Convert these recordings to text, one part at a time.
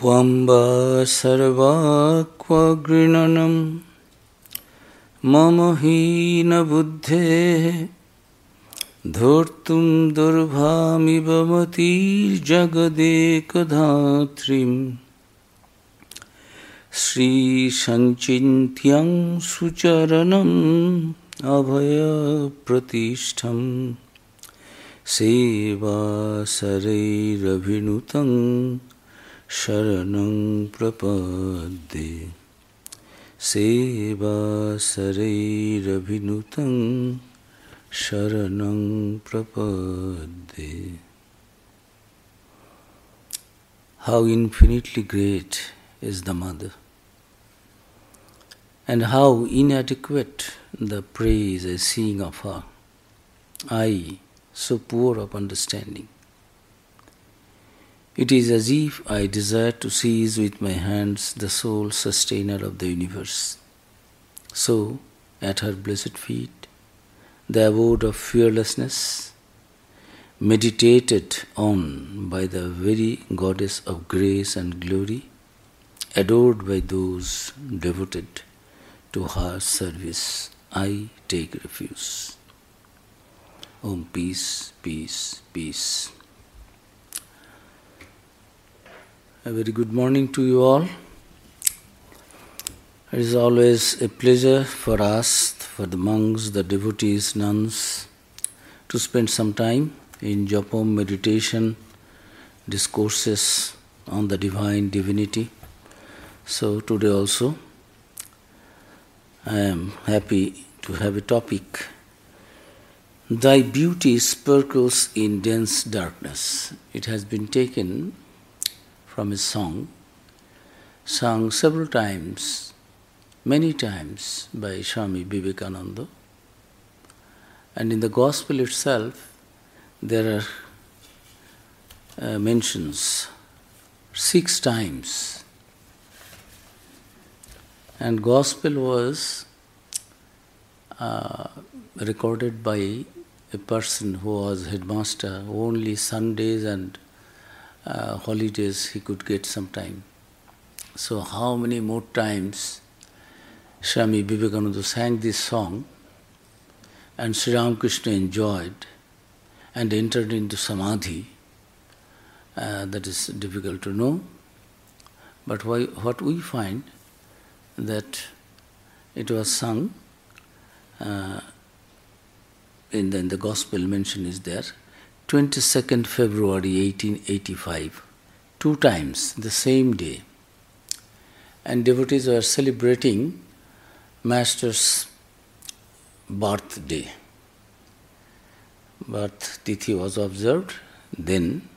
क्वं वा सर्वाक्वगृणनं मम हीनबुद्धेः धोर्तुं दुर्भामिव मतिर्जगदेकधात्रीं श्रीसञ्चिन्त्यं सुचरणम् अभयप्रतिष्ठम्। सेवासरैरभिनुतं शरणं प्रपद्ये सेवासरैरभिनुतं शरणं प्रपद्ये How infinitely great is the Mother, and how inadequate the praise I sing of her. I, so poor of understanding. It is as if I desire to seize with my hands the sole sustainer of the universe. So, at her blessed feet, the abode of fearlessness, meditated on by the very goddess of grace and glory, adored by those devoted to her service, I take refuge. Om peace, peace, peace. A very good morning to you all. It is always a pleasure for us, for the monks, the devotees, nuns, to spend some time in Japam meditation, discourses on the divine divinity. So today also I am happy to have a topic Thy beauty sparkles in dense darkness. It has been taken from his song, sung several times, many times by Swami Vivekananda. And in the Gospel itself, there are uh, mentions six times. And Gospel was uh, recorded by a person who was headmaster, only Sundays and uh, holidays he could get some time. So, how many more times Swami Vivekananda sang this song and Sri Ramakrishna enjoyed and entered into samadhi? Uh, that is difficult to know. But why, what we find that it was sung uh, in the, in the gospel mention is there 22nd February 1885, two times the same day. And devotees were celebrating Master's birthday. Birth Tithi was observed, then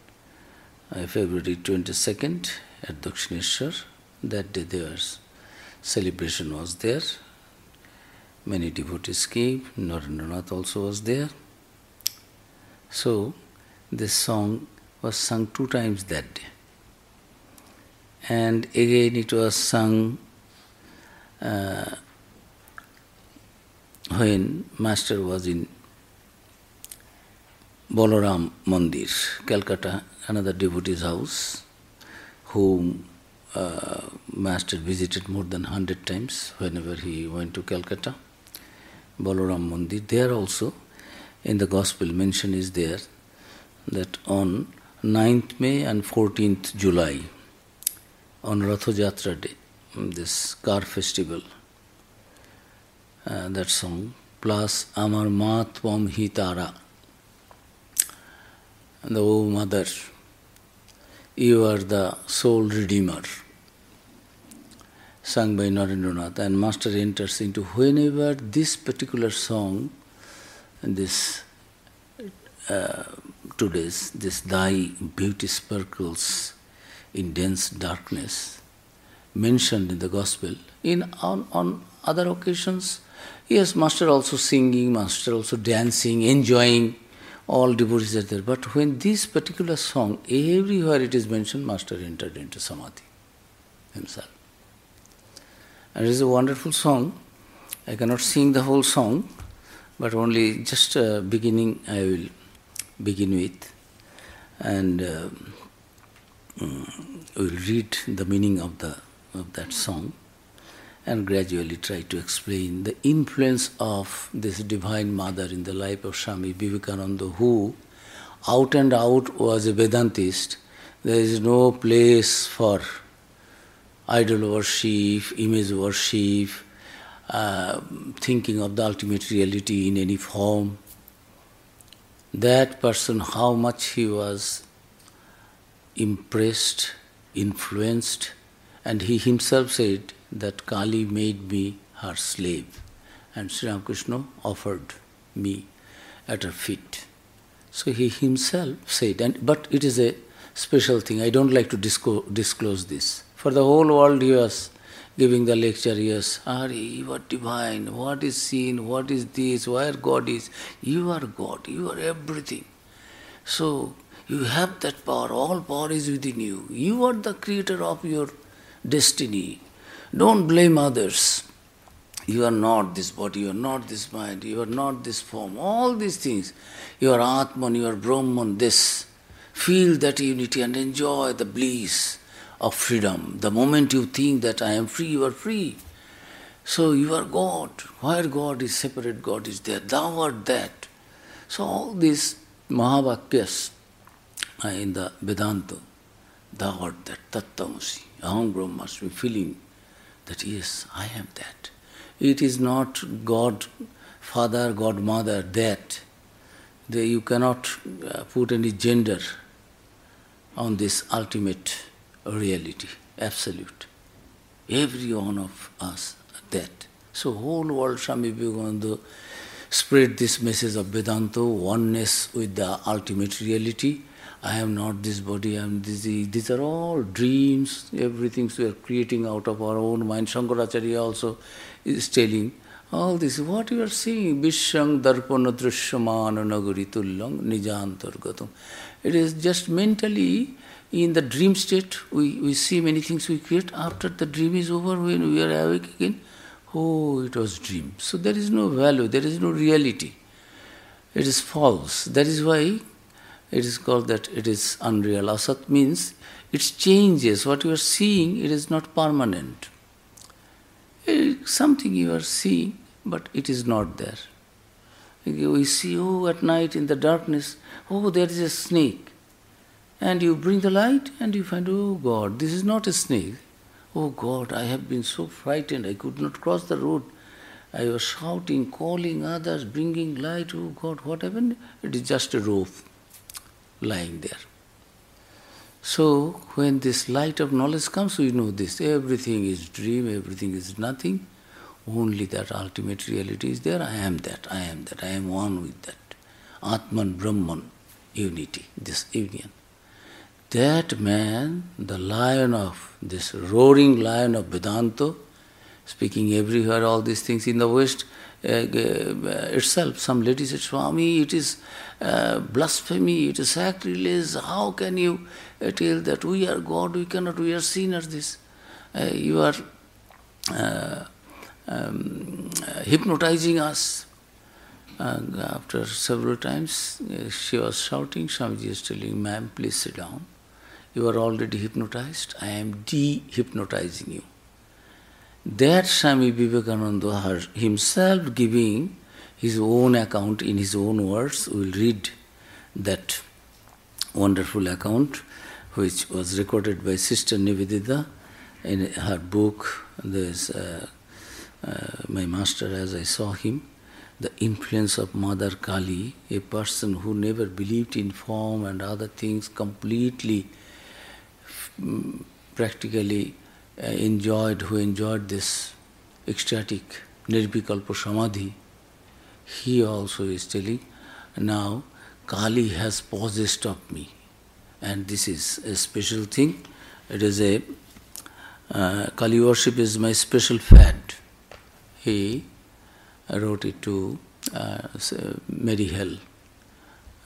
uh, February 22nd at Dakshineshwar, that day there was celebration was there. Many devotees came, Narendranath also was there. So, this song was sung two times that day. And again it was sung uh, when Master was in Balaram Mandir, Calcutta, another devotee's house, whom uh, Master visited more than hundred times whenever he went to Calcutta. Balaram Mandir, there also in the Gospel mention is there that on 9th May and 14th July, on Ratha Jatra day, this car festival, uh, that song, plus Amar Matvam Hitara, and the Oh Mother, you are the soul redeemer, sung by Narendranath, and Master enters into whenever this particular song, this uh, today's this thy beauty sparkles in dense darkness mentioned in the gospel. In on, on other occasions yes master also singing master also dancing enjoying all devotees are there. But when this particular song everywhere it is mentioned master entered into samadhi himself. And it is a wonderful song. I cannot sing the whole song but only just uh, beginning I will begin with. And uh, we'll read the meaning of, the, of that song and gradually try to explain the influence of this Divine Mother in the life of Swami Vivekananda, who out and out was a Vedantist. There is no place for idol worship, image worship, uh, thinking of the ultimate reality in any form. That person, how much he was impressed, influenced, and he himself said that Kali made me her slave, and Sri Ramakrishna offered me at her feet. So he himself said, and but it is a special thing. I don't like to disco, disclose this. For the whole world, he was giving the lecture. Yes, Hari, you are divine. What is seen? What is this? Where God is? You are God. You are everything. So you have that power. All power is within you. You are the creator of your destiny. Don't blame others. You are not this body, you are not this mind, you are not this form. All these things. You are Atman, you are Brahman, this. Feel that unity and enjoy the bliss of freedom. The moment you think that I am free, you are free. So you are God. Where God is separate, God is there. Thou art that. So all these Mahavakyas in the Vedanta, thou art that, Tattamasi, Aham Brahmasmi, feeling that yes, I am that. It is not God, Father, God, Mother, that. You cannot uh, put any gender on this ultimate reality, absolute. Every one of us that. So whole world Swami Vivekananda spread this message of Vedanta, oneness with the ultimate reality, I am not this body, I am this. These are all dreams, everything we are creating out of our own mind. Shankaracharya also is telling all this. What you are seeing, Vishang Darpana Drishamana Nagari Tullang Nijantargatam. It is just mentally in the dream state, we, we see many things we create. After the dream is over, when we are awake again, oh, it was dream. So there is no value, there is no reality. It is false. That is why it is called that it is unreal. Asat means it changes. What you are seeing, it is not permanent. It something you are seeing, but it is not there. We see, oh, at night in the darkness, oh, there is a snake. And you bring the light and you find, oh God, this is not a snake. Oh God, I have been so frightened, I could not cross the road. I was shouting, calling others, bringing light. Oh God, what happened? It is just a rope lying there. So when this light of knowledge comes, we know this. Everything is dream, everything is nothing. Only that ultimate reality is there. I am that, I am that, I am one with that. Atman Brahman, unity, this union. That man, the lion of this roaring lion of Vedanta, speaking everywhere all these things in the West, uh, uh, itself. Some lady said, Swami, it is uh, blasphemy, it is sacrilege. How can you uh, tell that we are God, we cannot, we are sinners? This uh, you are uh, um, hypnotizing us. And after several times, she was shouting. Swamiji is telling, "Ma'am, please sit down. You are already hypnotized. I am de-hypnotizing you." That Swami Vivekananda himself giving his own account in his own words. We'll read that wonderful account which was recorded by Sister Nivedita in her book. There's uh, uh, my master as I saw him, the influence of Mother Kali, a person who never believed in form and other things, completely, practically uh, enjoyed, who enjoyed this ecstatic nirvikalpa samadhi, he also is telling, now Kali has possessed of me. And this is a special thing. It is a, uh, Kali worship is my special fad. He wrote it to uh, Mary Hale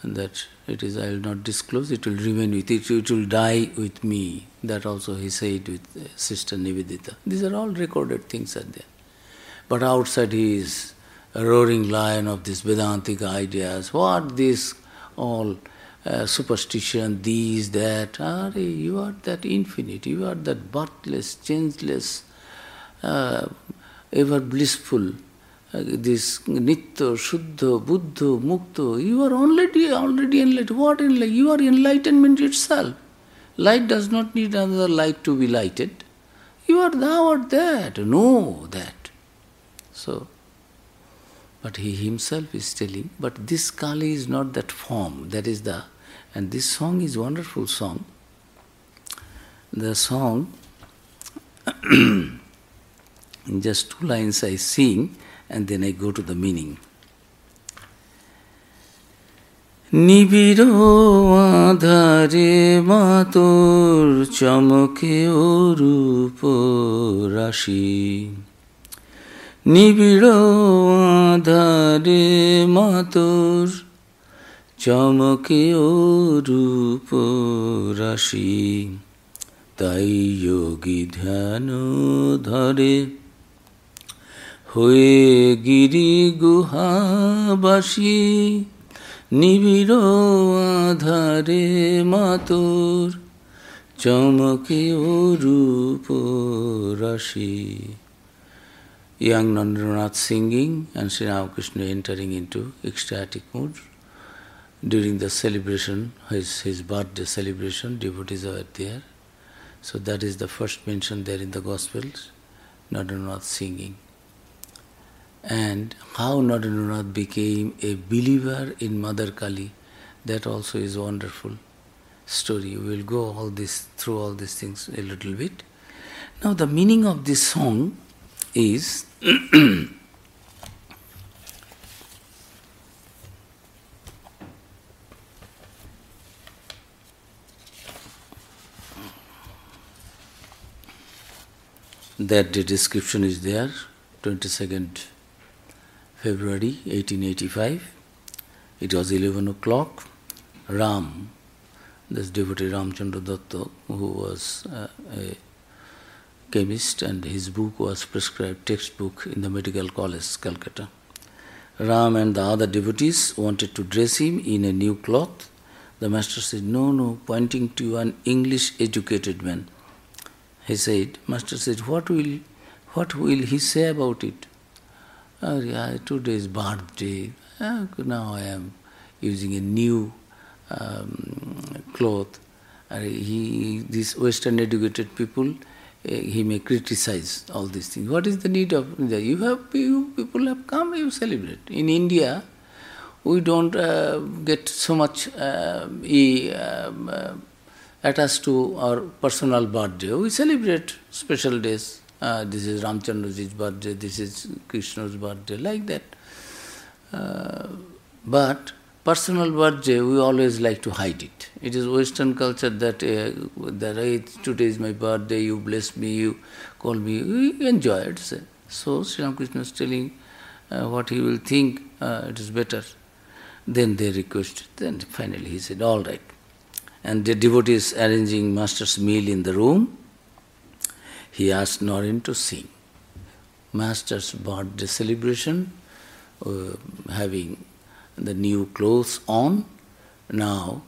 that it is, I will not disclose, it will remain with it, it will die with me. That also he said with uh, Sister Nivedita. These are all recorded things are there. But outside he is a roaring lion of these Vedantic ideas. What this all uh, superstition, these, that. Are you are that infinite, you are that birthless, changeless, uh, ever blissful. This Nitya, Shuddha, Buddha, Mukta, you are already already enlightened. What enlightenment? You are enlightenment itself. Light does not need another light to be lighted. You are thou or that. Know that. So, but he himself is telling, but this Kali is not that form. That is the, and this song is wonderful song. The song, in just two lines I sing, and then I go to the meaning. নিবিড় আধারে মাতোর চমকে রূপ রাশি নিবিড় আধারে মাতোর চমকে রূপ রাশি তাই যোগী ধ্যান ধরে হয়ে গিরি গুহাবাসী নিবিড় আধারে মাতোর চমকে রূপ রাশি young Nandranath singing and Sri Ramakrishna entering into ecstatic mood. During the celebration, his, his birthday celebration, devotees were there. So that is the first mention there in the Gospels, Nandranath singing. And how Narendranath became a believer in Mother Kali, that also is a wonderful story. We will go all this through all these things a little bit. Now the meaning of this song is that the description is there 22nd February 1885 it was 11 o'clock. Ram this devotee Ramchandra Datta who was uh, a chemist and his book was prescribed textbook in the medical college Calcutta. Ram and the other devotees wanted to dress him in a new cloth. The master said no no pointing to an English educated man. He said, Master said, what will, what will he say about it? Oh, yeah, today's birthday. Oh, now I am using a new um, cloth. Uh, he, these Western educated people, uh, he may criticize all these things. What is the need of you have you people have come, you celebrate. In India, we don't uh, get so much e, um, attached to our personal birthday. We celebrate special days. Uh, this is Ramchandraji's birthday, this is Krishna's birthday, like that. Uh, but personal birthday, we always like to hide it. It is Western culture that, uh, that hey, today is my birthday, you bless me, you call me, we enjoy it. So Sri Ramakrishna is telling uh, what he will think, uh, it is better. Then they requested, then finally he said, all right and the devotees arranging master's meal in the room, he asked Naren to sing. Master's birthday celebration, uh, having the new clothes on. Now,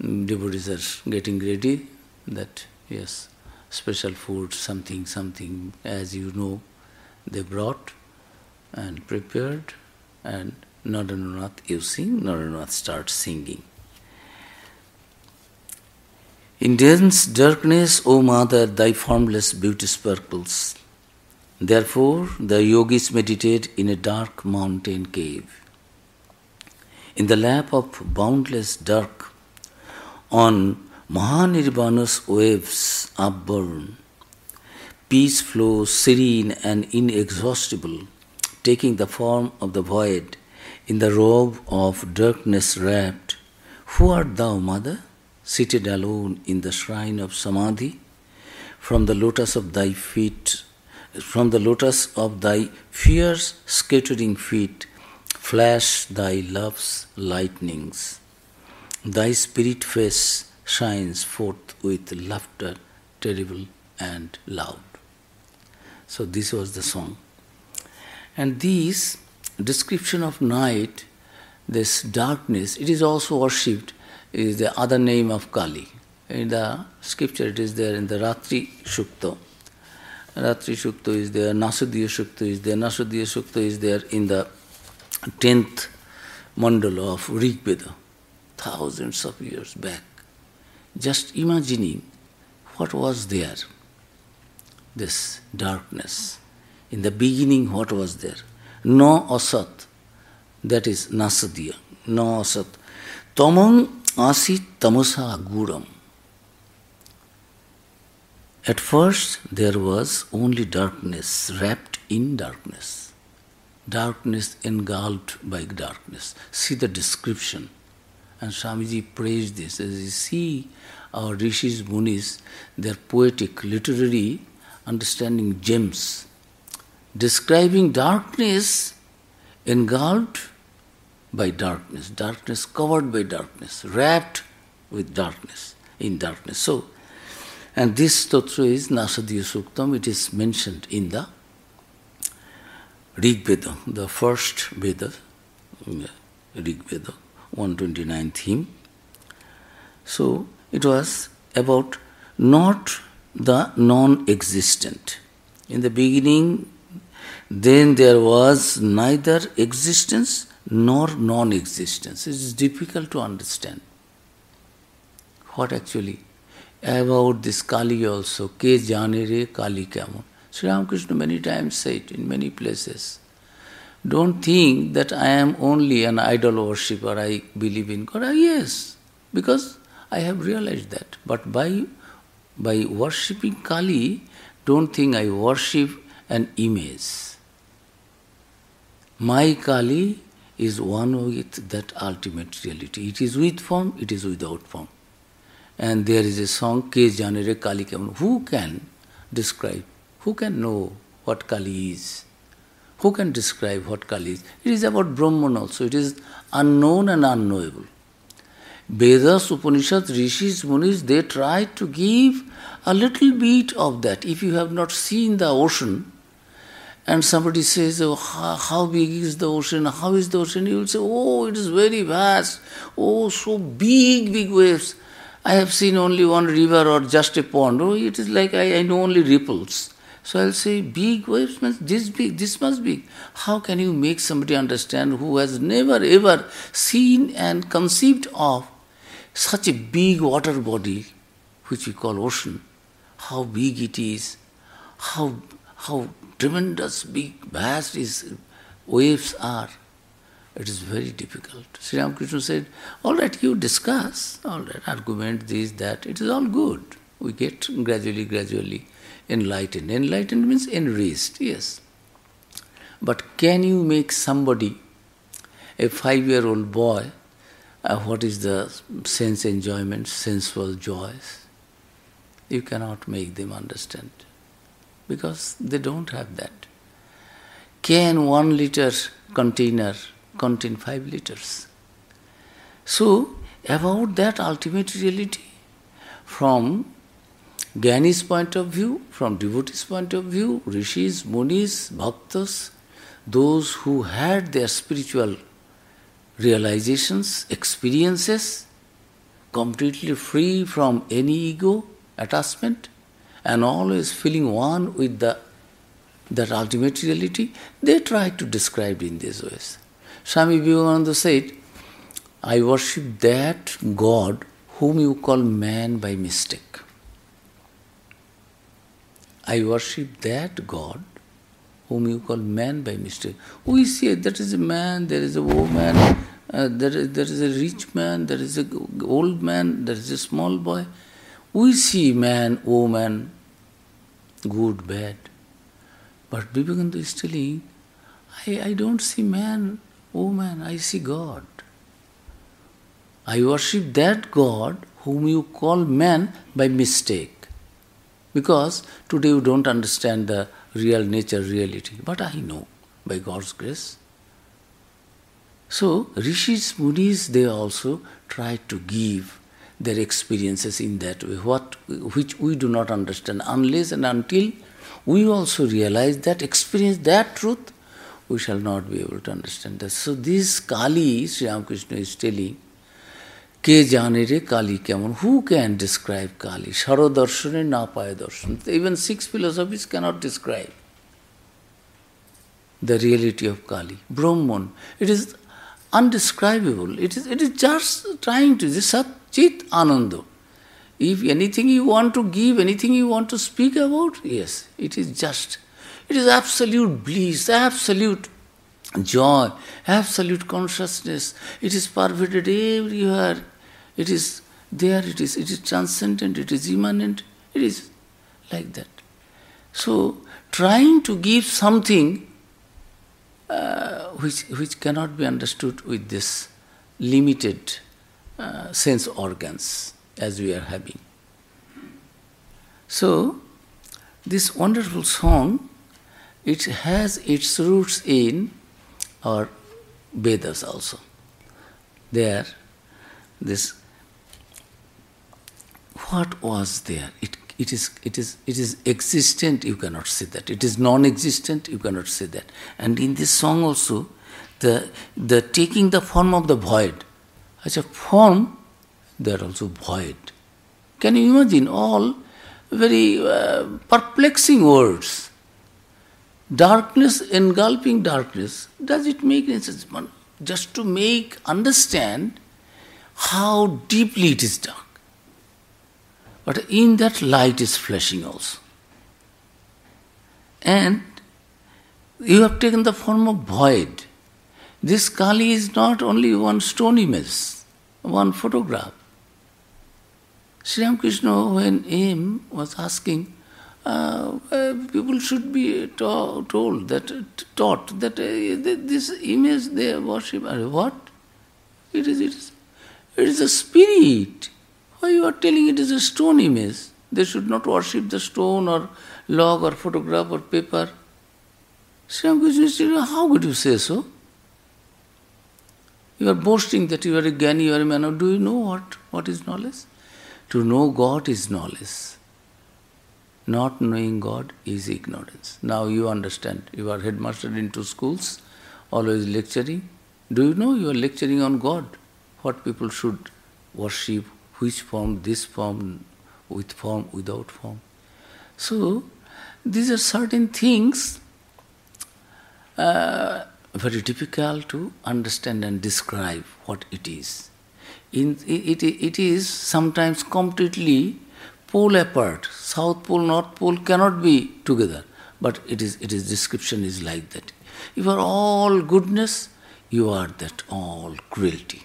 devotees are getting ready that, yes, special food, something, something, as you know, they brought and prepared, and Narendranath, you sing, Narendranath starts singing. In dense darkness, O Mother, thy formless beauty sparkles. Therefore, the yogis meditate in a dark mountain cave. In the lap of boundless dark, on Mahanirvana's waves upborne, peace flows serene and inexhaustible, taking the form of the void in the robe of darkness wrapped. Who art thou, Mother? Seated alone in the shrine of Samadhi, from the lotus of thy feet, from the lotus of thy fierce scattering feet, flash thy love's lightnings. Thy spirit face shines forth with laughter terrible and loud. So this was the song. And this description of night, this darkness, it is also worshipped is the other name of Kali. In the scripture it is there in the Ratri Shukta. Ratri Shukta is there, Nasadiya Shukta is there, Nasadiya Shukta is there in the 10th mandala of Rig Veda, thousands of years back. Just imagining what was there, this darkness. In the beginning, what was there? No asat, that is Nasadiya, no asat. Tamam asit tamasa guram. At first, there was only darkness, wrapped in darkness. Darkness engulfed by darkness. See the description. And Swamiji praised this. As you see, our rishis, munis, their poetic, literary understanding gems, describing darkness engulfed by darkness, darkness covered by darkness, wrapped with darkness, in darkness. So, and this stotra is Nasadiya Suktam, it is mentioned in the Rig Veda, the first Veda, Rig Veda, 129th hymn. So it was about not the non existent. In the beginning, then there was neither existence nor non existence. It is difficult to understand what actually about this Kali also, ke jane re Kali kamon. Sri Ramakrishna many times said in many places, don't think that I am only an idol worshipper, I believe in God. Ah, yes, because I have realized that. But by, by worshipping Kali, don't think I worship an image. My Kali is one with that ultimate reality. It is with form, it is without form. And there is a song, Ke Janere Kali Kaman. Who can describe? Who can know what Kali is? Who can describe what Kali is? It is about Brahman also. It is unknown and unknowable. Vedas, Upanishads, Rishis, Munis, they try to give a little bit of that. If you have not seen the ocean, and somebody says, oh, how, big is the ocean? How is the ocean? You will say, oh, it is very vast. Oh, so big, big waves. I have seen only one river or just a pond. Oh, it is like I, I know only ripples. So I'll say, big waves means this big, this must be. How can you make somebody understand who has never ever seen and conceived of such a big water body, which we call ocean, how big it is, how, how tremendous, big, vast is waves are. It is very difficult. Sri Ramakrishna said, All right, you discuss, all right, argument, this, that, it is all good. We get gradually, gradually enlightened. Enlightened means enriched, yes. But can you make somebody, a five year old boy, uh, what is the sense enjoyment, sensual joys? You cannot make them understand because they don't have that. Can one liter container contain five liters. So, about that ultimate reality, from Gyani's point of view, from devotee's point of view, rishis, munis, bhaktas, those who had their spiritual realizations, experiences, completely free from any ego attachment, and always feeling one with the that ultimate reality, they try to describe in these ways. Swami Vivekananda said, I worship that God whom you call man by mistake. I worship that God whom you call man by mistake. We see that is a man, there is a woman, uh, there, is, there is a rich man, there is a old man, there is a small boy. We see man, woman, good, bad. But Vivekananda is telling, I, I don't see man, woman, I see God. I worship that God whom you call man by mistake. Because today you don't understand the real nature, reality. But I know by God's grace. So, rishis, munis, they also try to give their experiences in that way, what, which we do not understand unless and until we also realize that, experience that truth, we shall not be able to understand that. So, this Kali, Sri Ramakrishna is telling, কে জানে রে কালী কেমন who can describe Kali সরদর্শনে না পায় দর্শন even six philosophies cannot describe the reality of Kali. Brahman, it is undescribable. It is, it is just trying to, this Sat Chit Ananda. If anything you want to give, anything you want to speak about, yes, it is just. It is absolute bliss, absolute joy, absolute consciousness. It is pervaded everywhere. It is there, it is, it is transcendent, it is immanent, it is like that. So, trying to give something uh, which, which cannot be understood with this limited uh, sense organs as we are having. So, this wonderful song, it has its roots in our Vedas also. There, this what was there? It, it is it is it is existent, you cannot say that. It is non-existent, you cannot say that. And in this song also, the the taking the form of the void. As a form, they are also void. Can you imagine all very uh, perplexing words? Darkness engulfing darkness. Does it make any sense? Just to make understand how deeply it is dark. But in that light is flashing also. And you have taken the form of void. This Kali is not only one stone image, one photograph. Sri Ramakrishna, when him was asking, uh, uh, people should be to- told that, taught that uh, this image they worship. What? It is, it is, it is a spirit. Why you are telling it is a stone image? They should not worship the stone or log or photograph or paper. Sri Ramakrishna said, how could you say so? You are boasting that you are a Gyani, you are a man. Do you know what, what is knowledge? To know God is knowledge. Not knowing God is ignorance. Now you understand. You are headmaster in two schools, always lecturing. Do you know you are lecturing on God? What people should worship, which form, this form, with form, without form. So, these are certain things uh, very difficult to understand and describe what it is. In, it, it, is sometimes completely pole apart. South pole, North pole cannot be together. But it is, it is description is like that. If You are all goodness, you are that all cruelty.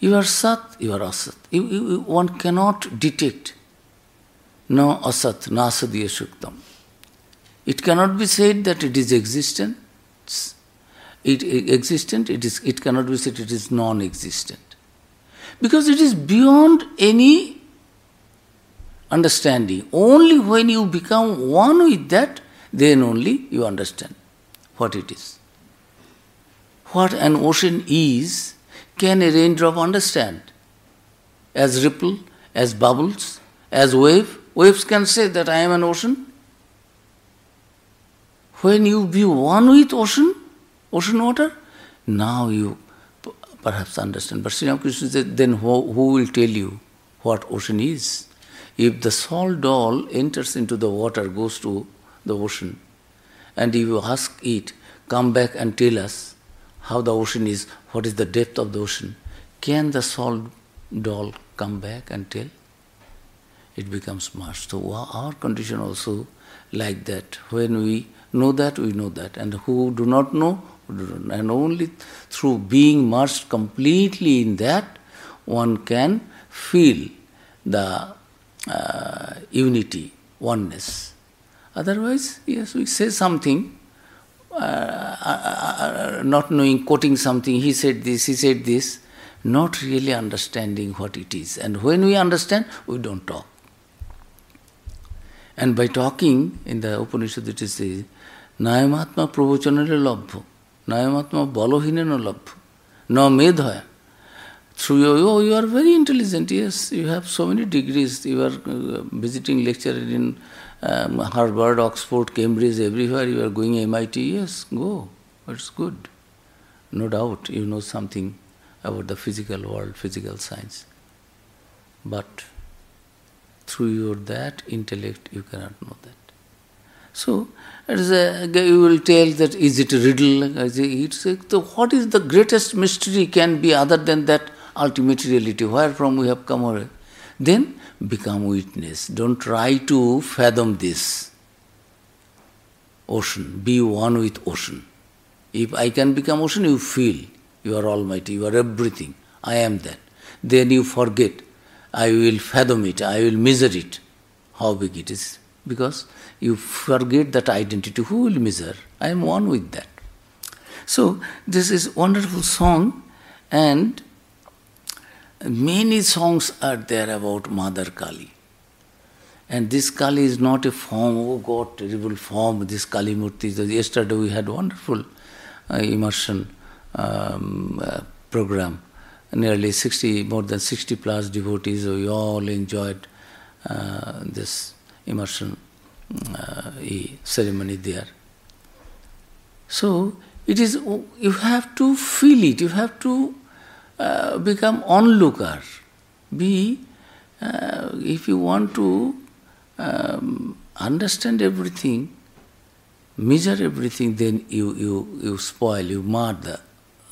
You are Sat, you are Asat. You, you, one cannot detect no Asat, na Asadiya. It cannot be said that it is existent. It, it existent, it is it cannot be said it is non-existent. Because it is beyond any understanding. Only when you become one with that, then only you understand what it is. What an ocean is, can a raindrop understand? As ripple, as bubbles, as wave, waves can say that I am an ocean. When you be one with ocean, ocean water, now you perhaps understand. But Sri Ramakrishna said, then who, who will tell you what ocean is? If the salt doll enters into the water, goes to the ocean, and if you ask it, come back and tell us how the ocean is, what is the depth of the ocean, can the salt doll come back and tell? It becomes merged. So our condition also like that. When we know that, we know that. And who do not know, and only through being merged completely in that, one can feel the uh, unity, oneness. Otherwise, yes, we say something, uh, uh, not knowing, quoting something, he said this, he said this, not really understanding what it is. And when we understand, we don't talk. And by talking, in the Upanishad it is Nayamatma pravochanare labho, Nayamatma balohinena labho, na medhaya. Through your, oh, you are very intelligent, yes, you have so many degrees, you are uh, visiting lecturer in um, Harvard, Oxford, Cambridge, everywhere, you are going MIT, yes, go, it's good. No doubt, you know something about the physical world, physical science. But through your that intellect, you cannot know that. So, it is a, you will tell that is it a riddle? It's a, so what is the greatest mystery can be other than that ultimate reality? Where from we have come away? Then become witness. Don't try to fathom this ocean. Be one with ocean. If I can become ocean, you feel you are almighty, you are everything. I am that. Then you forget. I will fathom it, I will measure it, how big it is. Because you forget that identity. Who will measure? I am one with that. So this is wonderful song and many songs are there about Mother Kali. And this Kali is not a form, oh God, terrible form, this Kali Murti. Yesterday we had wonderful uh, immersion um, uh, program. Nearly 60, more than 60 plus devotees, we all enjoyed uh, this immersion uh, ceremony there. So, it is, you have to feel it, you have to uh, become onlooker. Be, uh, if you want to um, understand everything, measure everything, then you, you, you spoil, you mar the,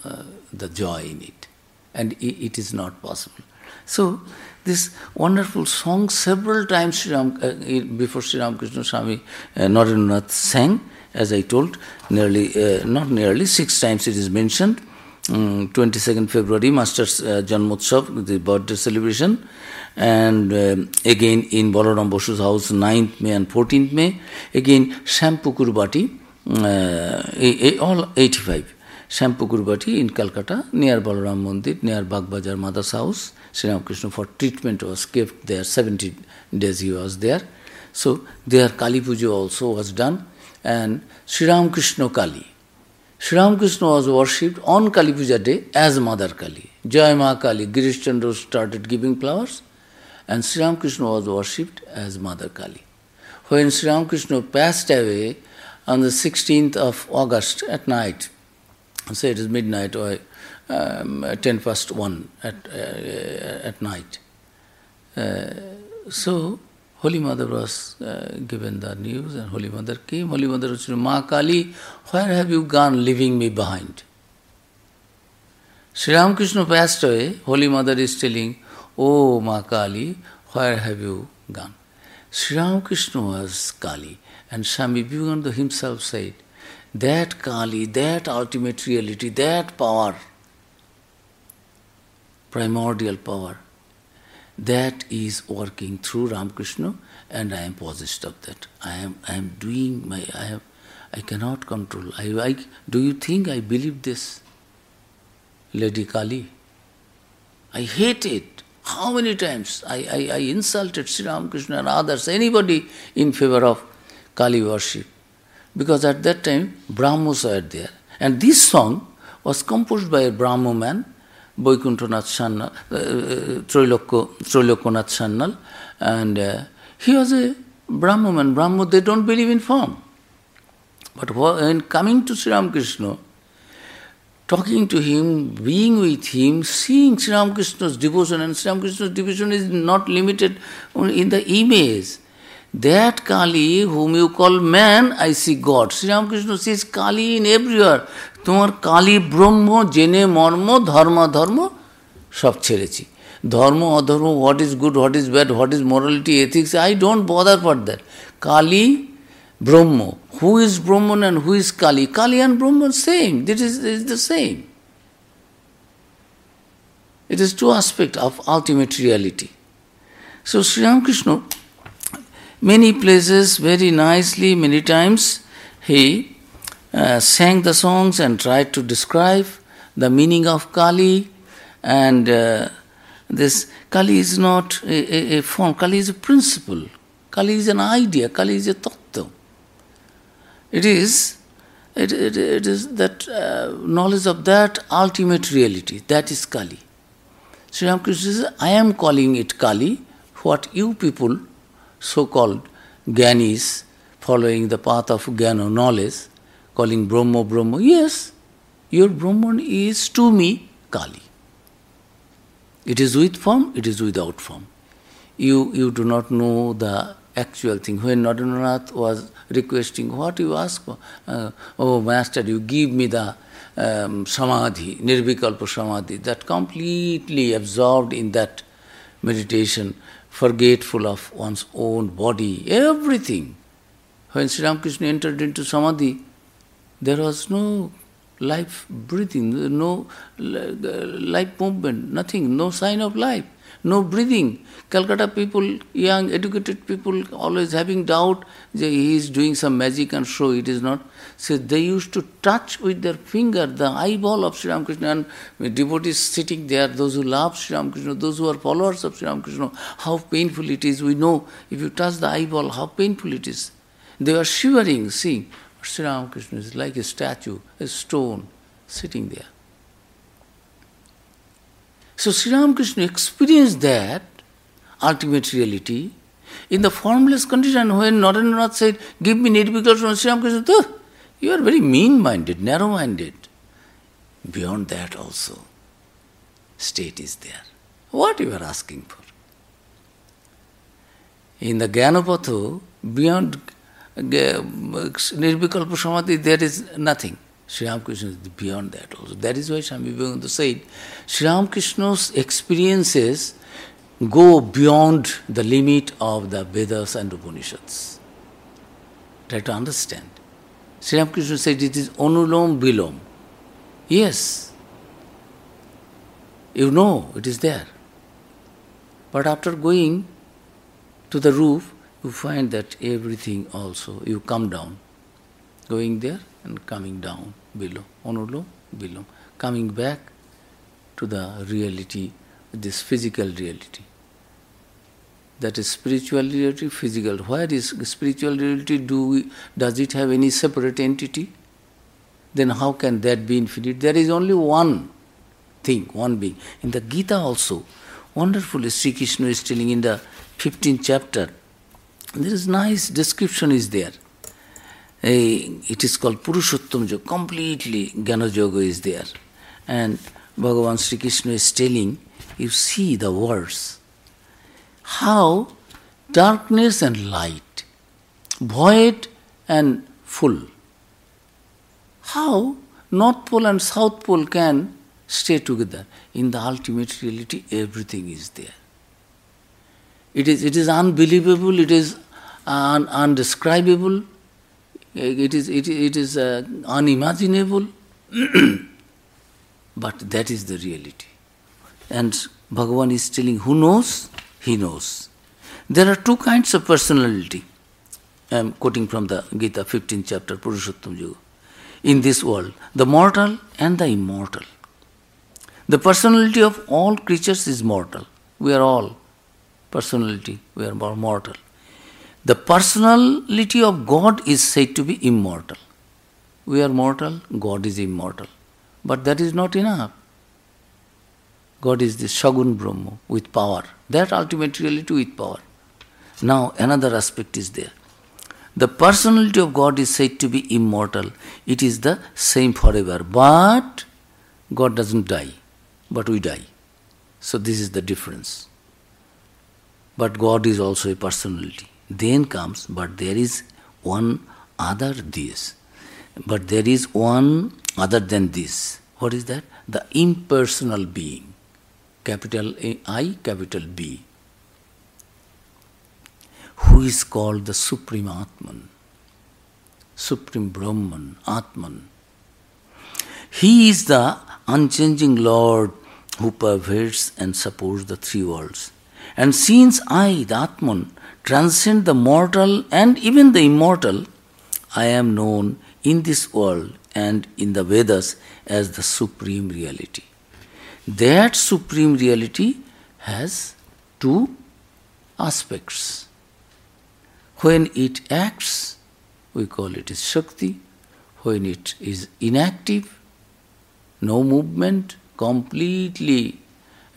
uh, the joy in it. And it, it is not possible. So, this wonderful song several times Sri Ram, uh, before Sri Ramakrishna Swami uh, Narendranath sang, as I told, nearly, uh, not nearly, six times it is mentioned. Um, 22nd February, Master's uh, Janmotsav, the birthday celebration, and uh, again in Balaram Bosu's house, 9th May and 14th May, again Shampukur Bati, uh, all 85. Shyampukur Bati in Calcutta, near Balaram Mandir, near Bagbazar Mother's house, Sri Ramakrishna for treatment was kept there, 70 days he was there. So there Kali Puja also was done and Sri Ramakrishna Kali. Sri Ramakrishna was worshipped on Kali Puja day as Mother Kali. Jai Ma Kali, Girish Chandra started giving flowers and Sri Ramakrishna was worshipped as Mother Kali. When Sri Ramakrishna passed away on the 16th of August at night, say it is midnight or um, 10 past 1 at, uh, at night. Uh, so, Holy Mother was uh, given the news and Holy Mother came. Holy Mother saying, Ma Kali, where have you gone leaving me behind? Sri Ramakrishna passed away. Holy Mother is telling, Oh Ma Kali, where have you gone? Sri Ramakrishna was Kali. And Swami Vivekananda himself said, that Kali, that ultimate reality, that power, primordial power, that is working through Ramakrishna and I am possessed of that. I am I am doing my I have I cannot control. I, I do you think I believe this? Lady Kali. I hate it. How many times I, I, I insulted Sri Ramakrishna and others, anybody in favor of Kali worship. Because at that time Brahmos were there. And this song was composed by a Brahmo man Boikunthanath Sanyal, uh, Trilokanath Sanyal, and uh, he was a Brahman. Brahmo, they don't believe in form. But when coming to Sri Ramakrishna, talking to him, being with him, seeing Sri Ramakrishna's devotion, and Sri Ramakrishna's devotion is not limited in the image. That Kali, whom you call man, I see God. Sri Ramakrishna sees Kali in everywhere. তোমার কালী ব্রহ্ম জেনে মর্ম ধর্ম ধর্ম সব ছেড়েছি ধর্ম অধর্ম what is good what is bad what is morality ethics I don't bother for that Kali Brahman who is Brahman and who is Kali Kali and Brahman same it is is the same It is two aspects of ultimate reality. So Sri Ramakrishna, many places, very nicely, many times, he uh, sang the songs and tried to describe the meaning of Kali. And uh, this Kali is not a, a, a, form, Kali is a principle, Kali is an idea, Kali is a tattva. It is, it, it, it is that uh, knowledge of that ultimate reality, that is Kali. Sri Ramakrishna says, I am calling it Kali, what you people, so called Gyanis, following the path of Gyana knowledge, calling Brahma Brahma. Yes, your Brahman is to me Kali. It is with form, it is without form. You, you do not know the actual thing. When Narendranath was requesting, what you ask for? Uh, oh, Master, you give me the um, samadhi, nirvikalpa samadhi, that completely absorbed in that meditation, forgetful of one's own body, everything. When Sri Ramakrishna entered into samadhi, there was no life breathing, no life movement, nothing, no sign of life no breathing. Calcutta people, young, educated people, always having doubt that he is doing some magic and show. It is not. So they used to touch with their finger the eyeball of Sri Ramakrishna and devotees sitting there, those who love Sri Ramakrishna, those who are followers of Sri Ramakrishna, how painful it is. We know if you touch the eyeball, how painful it is. They were shivering, seeing Sri Ramakrishna is like a statue, a stone, sitting there. So Sri Ramakrishna experienced that ultimate reality in the formless condition when Narendranath said, Give me Nirvikalpa, Sri Ramakrishna said, You are very mean minded, narrow minded. Beyond that also, state is there. What you are asking for? In the Gyanapatho, beyond uh, uh, Nirvikalpa Samadhi, there is nothing. Sri Ramakrishna is beyond that also. That is why Swami Vivekananda said, Sri Ramakrishna's experiences go beyond the limit of the Vedas and Upanishads. Try to understand. Sri Ramakrishna said it is onulom bilom. Yes, you know it is there. But after going to the roof, you find that everything also, you come down. Going there and coming down below, onulom, below, coming back to the reality, this physical reality. That is spiritual reality, physical. Where is spiritual reality? Do we, does it have any separate entity? Then how can that be infinite? There is only one thing, one being. In the Gita also, wonderfully Sri Krishna is telling in the 15th chapter, there is nice description is there it is called Purushottam Yoga, completely Jnana Yoga is there. And Bhagavan Sri Krishna is telling, you see the words, how darkness and light, void and full, how North Pole and South Pole can stay together. In the ultimate reality, everything is there. It is, it is unbelievable, it is un, undescribable, it is, it, it is uh, unimaginable, but that is the reality. And Bhagavan is telling, who knows? He knows. There are two kinds of personality. I am quoting from the Gita 15th chapter, Purushottam. In this world, the mortal and the immortal. The personality of all creatures is mortal. We are all personality, we are mortal. The personality of God is said to be immortal. We are mortal, God is immortal. But that is not enough. God is the Shagun Brahma with power. That ultimate reality with power. Now, another aspect is there. The personality of God is said to be immortal. It is the same forever. But God doesn't die, but we die. So, this is the difference. But God is also a personality then comes, but there is one other this. But there is one other than this. What is that? The impersonal being. Capital I, capital B. Who is called the Supreme Atman, Supreme Brahman, Atman. He is the unchanging Lord who pervades and supports the three worlds. And since I, the Atman, transcend the mortal and even the immortal, I am known in this world and in the Vedas as the supreme reality. That supreme reality has two aspects. When it acts, we call it Shakti. When it is inactive, no movement, completely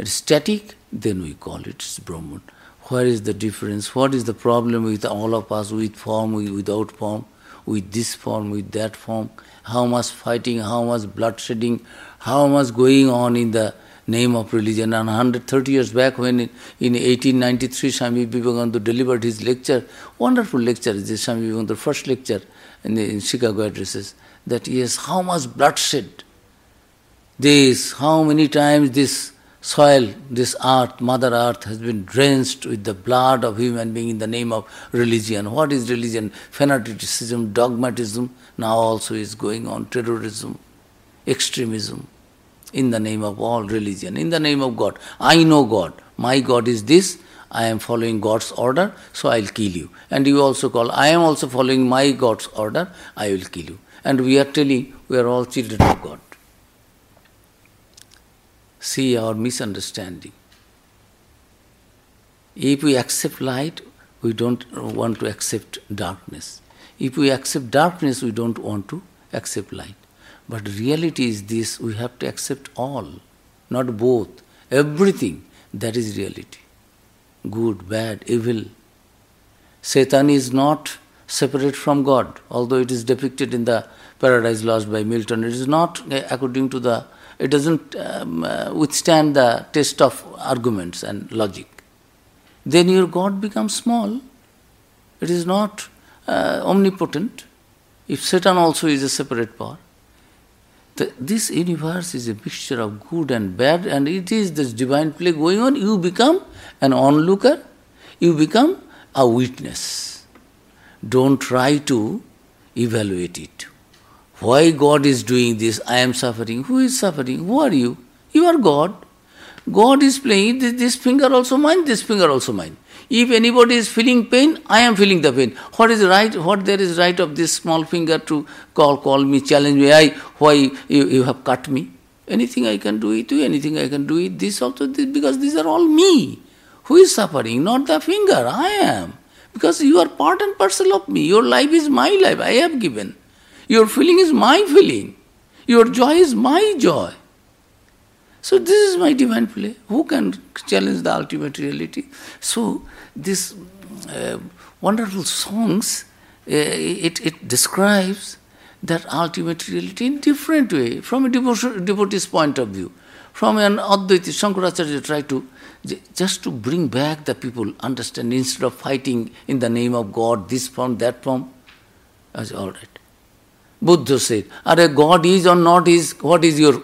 static, then we call it Brahman. Where is the difference? What is the problem with all of us, with form, without form, with this form, with that form? How much fighting, how much bloodshedding, how much going on in the name of religion. And 130 years back, when in, in 1893 Swami Vivekananda delivered his lecture, wonderful lecture, this Swami Vivekananda first lecture in, the, in Chicago addresses, that yes, how much bloodshed, this, how many times this soil, this earth, Mother Earth has been drenched with the blood of human being in the name of religion. What is religion? Fanaticism, dogmatism, now also is going on, terrorism, extremism, in the name of all religion, in the name of God. I know God. My God is this. I am following God's order, so I'll kill you. And you also call, I am also following my God's order, I will kill you. And we are telling, we are all children of God see our misunderstanding. If we accept light, we don't want to accept darkness. If we accept darkness, we don't want to accept light. But reality is this we have to accept all, not both. Everything that is reality. Good, bad, evil. Satan is not separate from God, although it is depicted in the Paradise Lost by Milton. It is not according to the it doesn't um, uh, withstand the test of arguments and logic. Then your God becomes small. It is not uh, omnipotent. If Satan also is a separate power, the, this universe is a mixture of good and bad, and it is this divine play going on. You become an onlooker, you become a witness. Don't try to evaluate it. Why God is doing this? I am suffering. Who is suffering? Who are you? You are God. God is playing this, finger also mine, this finger also mine. If anybody is feeling pain, I am feeling the pain. What is right? What there is right of this small finger to call, call me, challenge me? I, why you, you have cut me? Anything I can do it to anything I can do it. This also this, because these are all me. Who is suffering? Not the finger. I am. Because you are part and parcel of me. Your life is my life. I have given. Your feeling is my feeling. Your joy is my joy. So this is my divine play. Who can challenge the ultimate reality? So this uh, wonderful songs, uh, it, it describes that ultimate reality in different way, from a devotee's point of view. From an Advaita, Shankaracharya tried to just to bring back the people understand instead of fighting in the name of God, this form, that form. That's all right. Buddha said, Are God is or not is, what is your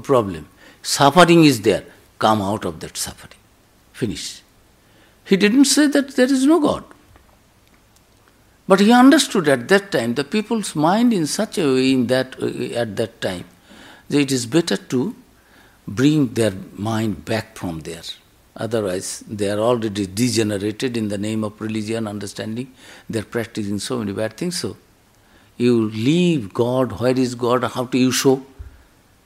problem? Suffering is there. Come out of that suffering. Finish. He didn't say that there is no God. But he understood at that time the people's mind in such a way in that uh, at that time that it is better to bring their mind back from there. Otherwise, they are already degenerated in the name of religion, understanding. They are practicing so many bad things. So, you leave God, where is God, how do you show?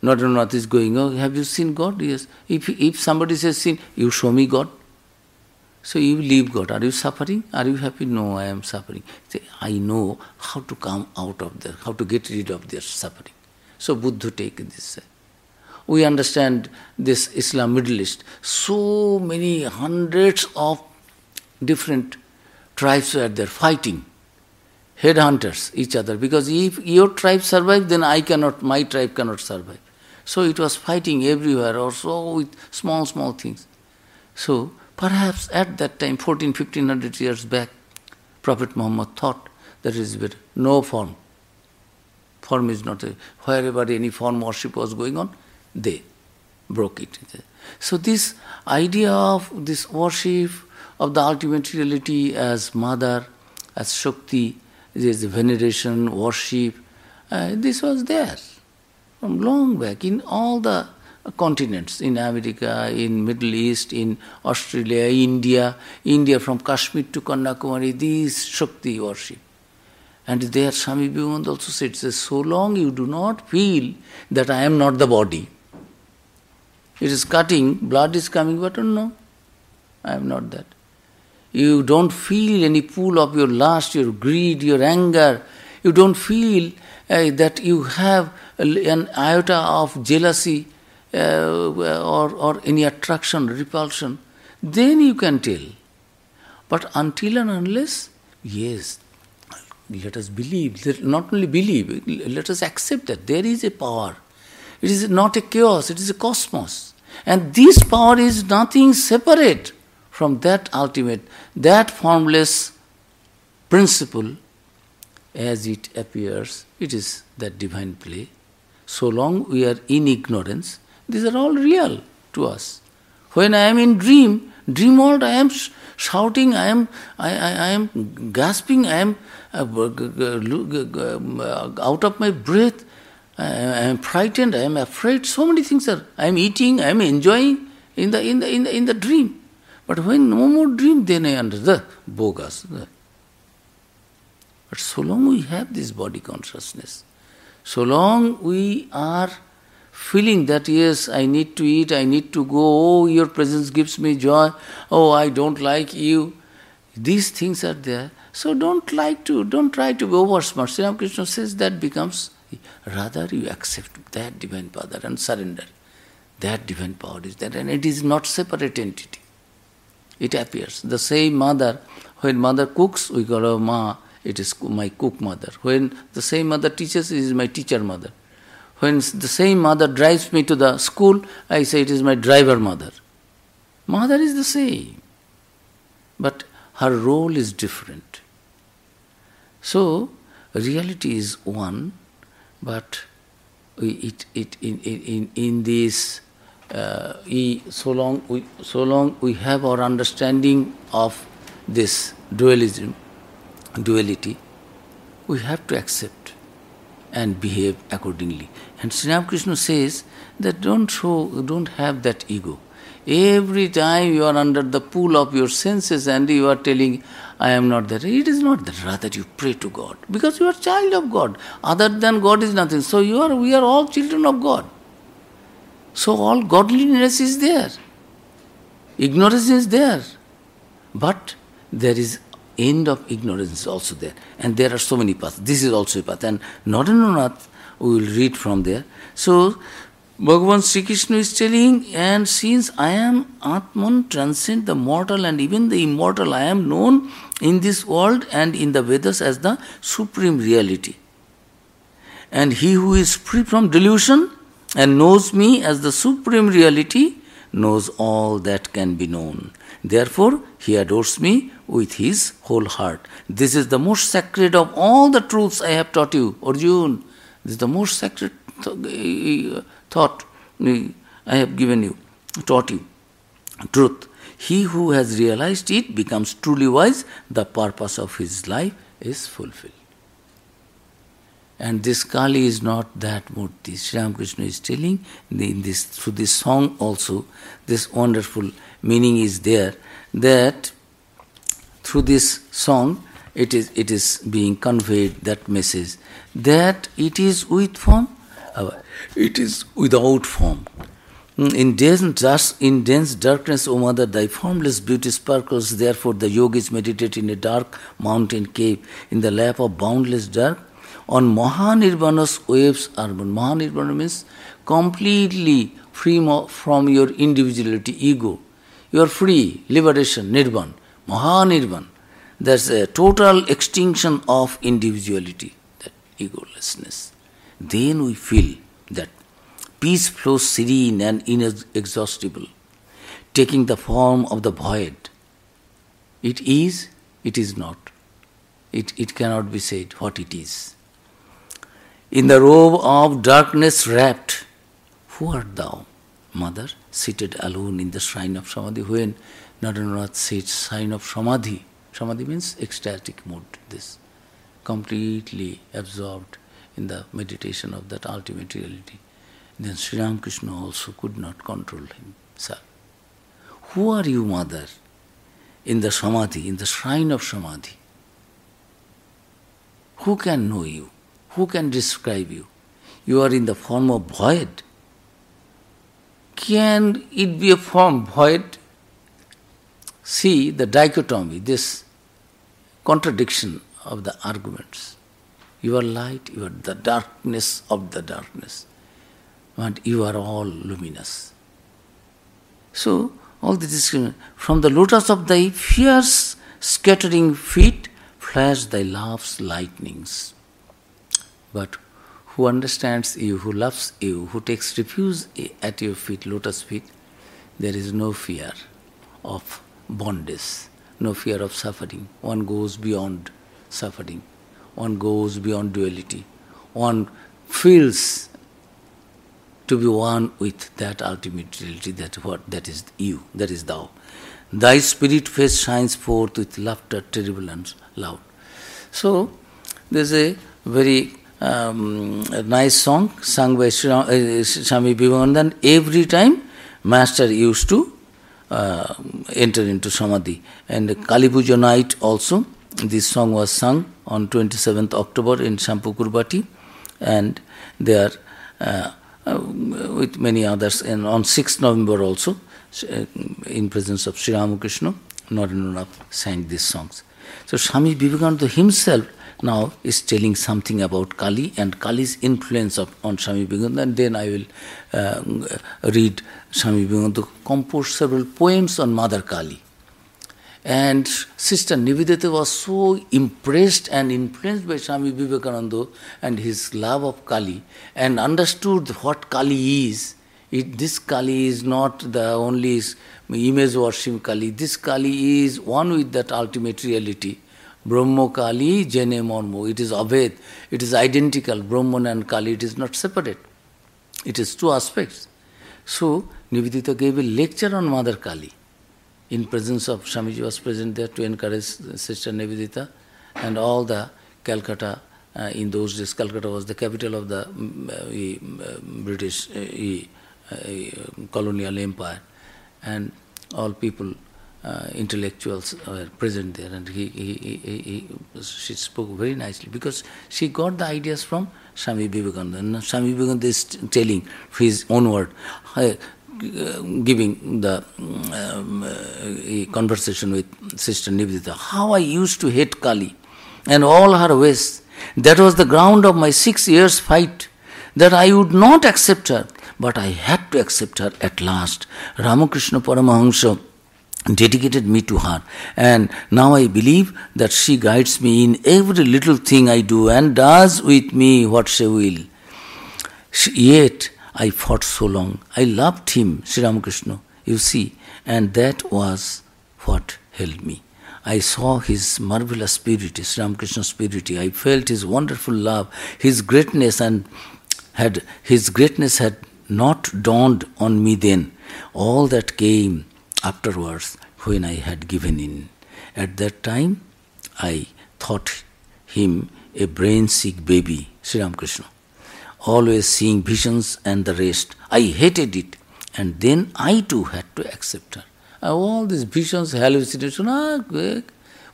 Not and not is going, oh, have you seen God? Yes. If, if somebody says sin, you show me God. So you leave God. Are you suffering? Are you happy? No, I am suffering. Say, I know how to come out of there, how to get rid of their suffering. So Buddha take this. We understand this Islam Middle East. So many hundreds of different tribes were there fighting headhunters each other because if your tribe survives, then I cannot, my tribe cannot survive. So it was fighting everywhere, also with small, small things. So perhaps at that time, 14, 1500 years back, Prophet Muhammad thought that is better. No form. Form is not a, wherever any form worship was going on, they broke it. So this idea of this worship of the ultimate reality as mother, as Shakti, there's veneration, worship. Uh, this was there from long back in all the continents, in America, in Middle East, in Australia, India, India from Kashmir to Kanyakumari, this Shakti worship. And there Swami Vivekananda also said, says, so long you do not feel that I am not the body. It is cutting, blood is coming, but no, I am not that. You don't feel any pull of your lust, your greed, your anger. You don't feel uh, that you have an iota of jealousy uh, or, or any attraction, repulsion. Then you can tell. But until and unless, yes, let us believe, not only believe, let us accept that there is a power. It is not a chaos, it is a cosmos. And this power is nothing separate from that ultimate, that formless principle as it appears, it is that divine play. So long we are in ignorance, these are all real to us. When I am in dream, dream world, I am shouting, I am, I, I, I am gasping, I am uh, out of my breath, I am frightened, I am afraid. So many things are. I am eating, I am enjoying in the in the in the, in the dream. But when no more dream, then I understand the bogus. But so long we have this body consciousness, so long we are feeling that yes, I need to eat, I need to go, oh, your presence gives me joy, oh, I don't like you. These things are there. So don't like to, don't try to be over smart. Sri Ramakrishna says that becomes, rather you accept that divine power and surrender. That divine power is there and it is not separate entity. It appears. The same mother, when mother cooks, we call her ma, it is my cook mother. When the same mother teaches, it is my teacher mother. When the same mother drives me to the school, I say it is my driver mother. Mother is the same, but her role is different. So, reality is one, but it, it, in, in, in this, uh, we, so, long we, so long we have our understanding of this dualism, duality, we have to accept and behave accordingly. And Sri Ramakrishna says that don't show, don't have that ego. Every time you are under the pull of your senses and you are telling, I am not that. It is not that. Rather, you pray to God because you are child of God. Other than God is nothing. So you are. We are all children of God. So all godliness is there. Ignorance is there, but there is end of ignorance also there. And there are so many paths. This is also a path. And Narendranath, we will read from there. So, Bhagavan Sri Krishna is telling, and since I am Atman, transcend the mortal and even the immortal, I am known in this world and in the Vedas as the supreme reality. And he who is free from delusion and knows me as the supreme reality knows all that can be known. Therefore, he adores me with his whole heart. This is the most sacred of all the truths I have taught you, Arjun. This is the most sacred eh, thought eh, I have given you, taught you. Truth. He who has realized it becomes truly wise, the purpose of his life is fulfilled. And this Kali is not that Murti. Sri Ramakrishna is telling in this through this song also, this wonderful meaning is there that through this song it is it is being conveyed that message that it is with form, uh, it is without form. Mm, in dense, in dense darkness, O Mother, thy formless beauty sparkles. Therefore, the yogis meditate in a dark mountain cave, in the lap of boundless dark. On Mahanirvana's waves are Mahanirvana means completely free from your individuality, ego. You are free, liberation, nirvan, Mahanirvan. There's a total extinction of individuality, that egolessness. Then we feel that peace flows serene and inexhaustible, taking the form of the void. It is, it is not. It, it cannot be said what it is. In the robe of darkness wrapped, who art thou, mother, seated alone in the shrine of Samadhi? When Narendranath said shrine of Samadhi, Samadhi means ecstatic mood, this completely absorbed in the meditation of that ultimate reality. Then Sri Ramakrishna also could not control himself. Who are you, mother, in the Samadhi, in the shrine of Samadhi? Who can know you? Who can describe you? You are in the form of void. Can it be a form void? See the dichotomy, this contradiction of the arguments. You are light, you are the darkness of the darkness, but you are all luminous. So, all this is from the lotus of thy fierce scattering feet flash thy love's lightnings. But who understands you, who loves you, who takes refuge at your feet, lotus feet, there is no fear of bondage, no fear of suffering. One goes beyond suffering, one goes beyond duality, one feels to be one with that ultimate reality, that what that is you, that is thou. Thy spirit face shines forth with laughter terrible and loud. So there's a very um, nice song sung by uh, Swami Vivekananda. Every time Master used to uh, enter into Samadhi. And Kali Puja night also, this song was sung on 27th October in Shampukurbati. And there, uh, uh, with many others, and on 6th November also, uh, in presence of Sri Ramakrishna, Narendranath sang these songs. So Swami Vivekananda himself now is telling something about Kali and Kali's influence of, on Swami Vivekananda, and then I will uh, read Swami Vivekananda composed several poems on Mother Kali. And Sister Nivedita was so impressed and influenced by Swami Vivekananda and his love of Kali and understood what Kali is. It, this Kali is not the only image worship Kali. This Kali is one with that ultimate reality. Brahma Kali, Jene Mormo. It is Abhed. It is identical. Brahman and Kali, it is not separate. It is two aspects. So, Nivedita gave a lecture on Mother Kali in presence of Swamiji was present there to encourage Sister Nivedita and all the Calcutta uh, in those days. Calcutta was the capital of the uh, uh, British uh, uh, colonial empire and all people uh, intellectuals were present there, and he, he, he, he, she spoke very nicely because she got the ideas from Swami Vivekananda. And Swami Vivekananda is telling his own word, uh, giving the um, uh, conversation with Sister Nivedita, how I used to hate Kali and all her ways. That was the ground of my six years' fight, that I would not accept her, but I had to accept her at last. Ramakrishna Paramahamsa dedicated me to her. And now I believe that she guides me in every little thing I do and does with me what she will. She, yet I fought so long. I loved him, Sri Ramakrishna, you see, and that was what held me. I saw his marvelous purity, Sri Ramakrishna's purity. I felt his wonderful love, his greatness, and had his greatness had not dawned on me then. All that came afterwards when I had given in. At that time, I thought him a brain sick baby, Sri Ramakrishna, always seeing visions and the rest. I hated it, and then I too had to accept her. All these visions, hallucinations, ah,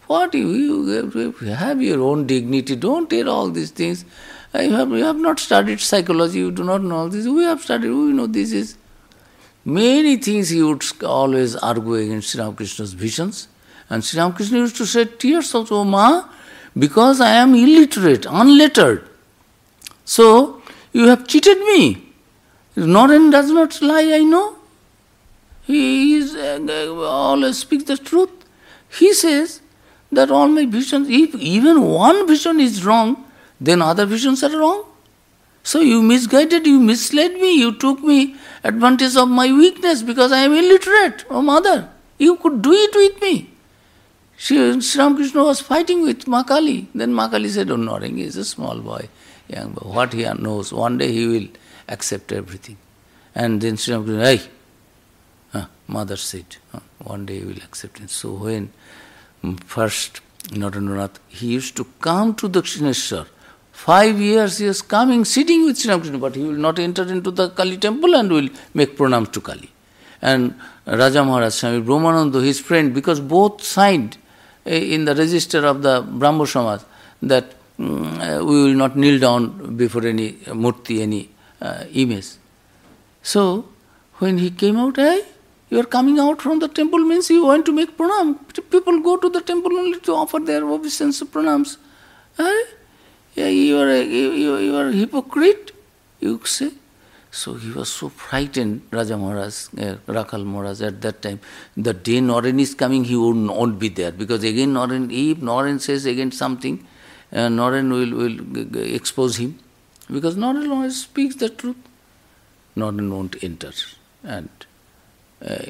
what you, you have your own dignity, don't tell all these things. Have, you have not studied psychology, you do not know all this. We have studied, we know this is Many things he would always argue against Sri Ramakrishna's visions. And Sri Ramakrishna used to shed tears also, Ma, because I am illiterate, unlettered. So, you have cheated me. Naren does not lie, I know. He is, uh, always speaks the truth. He says that all my visions, if even one vision is wrong, then other visions are wrong. So you misguided, you misled me, you took me advantage of my weakness because I am illiterate, oh mother. You could do it with me. Sri, Ramakrishna was fighting with Makali. Then Makali said, Oh, Naren, is a small boy, young boy. What he knows, one day he will accept everything. And then Sri Ramakrishna, hey, huh, mother said, huh, one day he will accept it. So when first Narendranath, he used to come to Dakshineshwar Five years he is coming, sitting with Sri Ramakrishna, but he will not enter into the Kali temple and will make pranams to Kali. And Raja Maharaj, Swami Brahmananda, his friend, because both signed eh, in the register of the Brahmo Samaj that um, we will not kneel down before any murti, any uh, image. So, when he came out, hey, you are coming out from the temple means you want to make pranam. People go to the temple only to offer their obeisance pranams. Hey? Yeah, you are a, you, you are a hypocrite, you say. So he was so frightened, Raja Maharaj, uh, Rakhal Maharaj at that time. The day Naren is coming, he would not be there. Because again, Naren, if Naren says again something, uh, Naren will, will expose him. Because Narayana speaks the truth. Narayana won't enter and uh,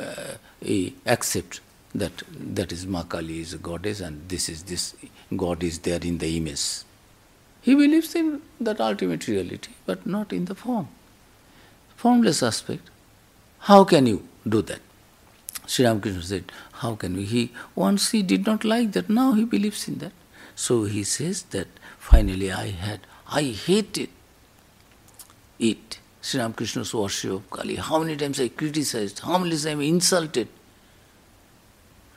uh, accept that that is Makali is a goddess and this is this God is there in the image. He believes in that ultimate reality, but not in the form. Formless aspect. How can you do that? Sri Ramakrishna said, How can we? He once he did not like that, now he believes in that. So he says that finally I had I hated it. Sri Ramakrishna's worship of Kali. How many times I criticized, how many times I insulted.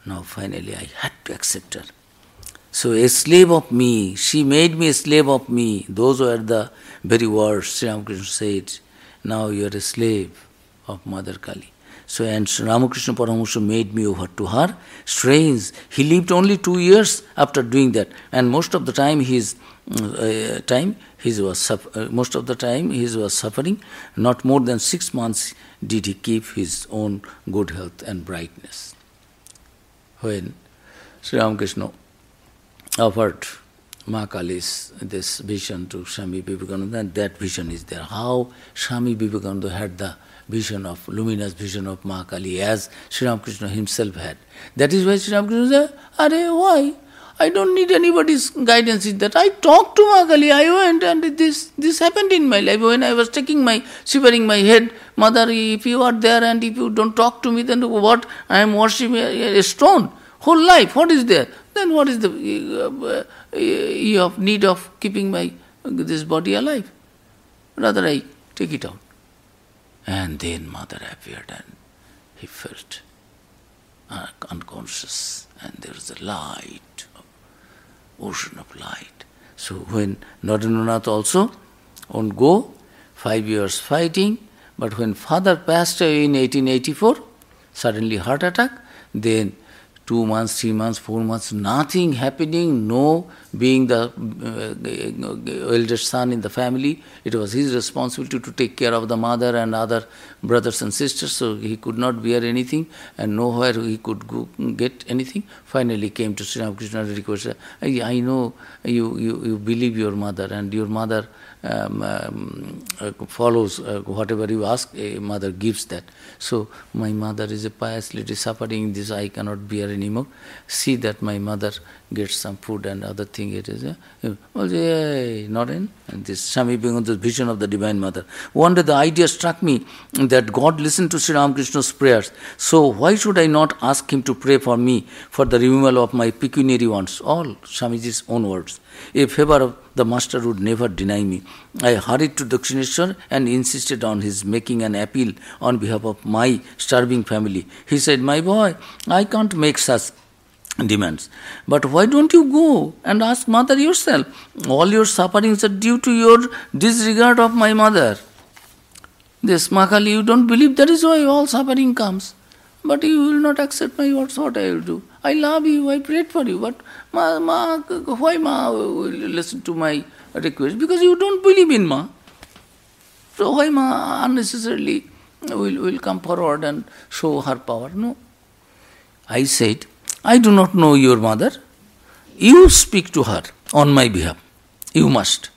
Now finally I had to accept her. So a slave of me, she made me a slave of me. Those were the very words Sri Ramakrishna said. Now you are a slave of Mother Kali. So and Sri Ramakrishna Paramahansa made me over to her. Strange, he lived only two years after doing that, and most of the time his uh, time he was uh, most of the time he was suffering. Not more than six months did he keep his own good health and brightness. When Sri Ramakrishna offered Mahakali's this vision to Swami Vivekananda, and that vision is there. How Swami Vivekananda had the vision of, luminous vision of Mahakali as Sri Ramakrishna himself had. That is why Sri Ramakrishna said, Are why? I don't need anybody's guidance in that. I talked to Mahakali, I went and this this happened in my life. When I was taking my shivering my head, Mother, if you are there and if you don't talk to me, then what? I am worshipping a, stone. Whole life, what is there? Then what is the uh, uh, need of keeping my this body alive? Rather I take it out. And then mother appeared and he felt uh, unconscious and there was a light, ocean of light. So when Narendranath also on go, five years fighting, but when father passed away in 1884, suddenly heart attack, then two months, three months, four months, nothing happening, no being the uh, eldest son in the family. It was his responsibility to take care of the mother and other brothers and sisters, so he could not bear anything and nowhere he could go, get anything. Finally came to Sri Ramakrishna and requested, I, I know you, you, you believe your mother and your mother um, um, uh, follows uh, whatever you ask, a mother gives that. So my mother is a pious lady suffering this, I cannot bear anymore. See that my mother gets some food and other thing it is. Uh, not in. And this Swami the vision of the Divine Mother. One day the idea struck me that God listened to Sri Ramakrishna's prayers. So why should I not ask him to pray for me for the removal of my pecuniary wants? All Swamiji's own words. A favor of the master would never deny me. I hurried to Dakshineshwar and insisted on his making an appeal on behalf of my starving family. He said, My boy, I can't make such demands. But why don't you go and ask mother yourself? All your sufferings are due to your disregard of my mother. This Makali, you don't believe that is why all suffering comes. But you will not accept my words, what I will do. I love you, I prayed for you, but ma, ma, why Ma will listen to my request? Because you don't believe in Ma. So why Ma unnecessarily will, will come forward and show her power? No. I said, I do not know your mother. You speak to her on my behalf. You must.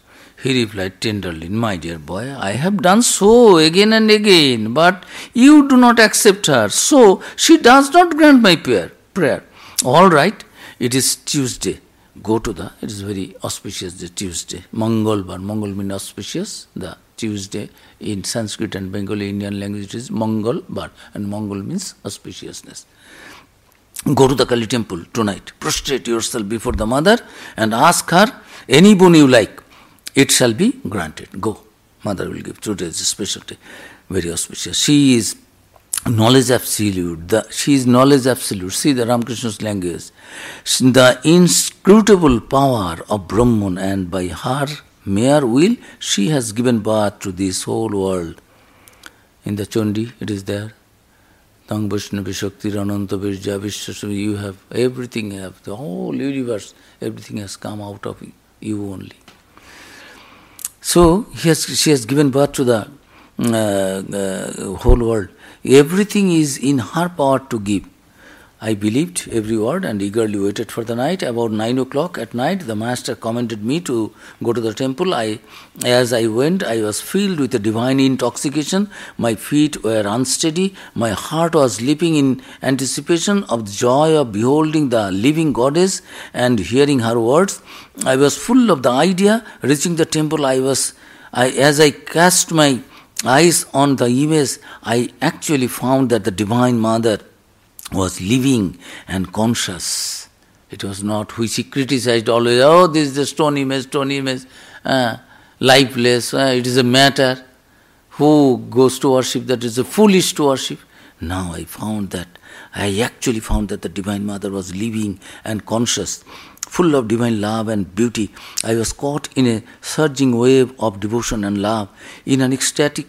He replied tenderly, My dear boy, I have done so again and again, but you do not accept her, so she does not grant my prayer. prayer. All right, it is Tuesday. Go to the, it is very auspicious, the Tuesday. Mongol bar. Mongol means auspicious. The Tuesday in Sanskrit and Bengali Indian language is Mongol bar, and Mongol means auspiciousness. Go to the Kali temple tonight. Prostrate yourself before the mother and ask her any boon you like it shall be granted. Go. Mother will give. Today is a special day. Very auspicious. She is knowledge absolute. The, she is knowledge absolute. See the Ramakrishna's language. The inscrutable power of Brahman, and by her mere will, she has given birth to this whole world. In the Chandi, it is there. Tang Vaishnavi Shakti Ananta Virja you have everything, you have the whole universe, everything has come out of you only. So has, she has given birth to the uh, uh, whole world. Everything is in her power to give. I believed every word and eagerly waited for the night. About nine o'clock at night, the master commanded me to go to the temple. I, as I went, I was filled with a divine intoxication. My feet were unsteady. My heart was leaping in anticipation of the joy of beholding the living goddess and hearing her words. I was full of the idea. Reaching the temple, I was, I, as I cast my eyes on the image, I actually found that the Divine Mother was living and conscious. It was not which he criticized always, oh, this is the stone image, stone image, uh, lifeless, uh, it is a matter. Who goes to worship that is a foolish to worship? Now I found that, I actually found that the Divine Mother was living and conscious, full of divine love and beauty. I was caught in a surging wave of devotion and love, in an ecstatic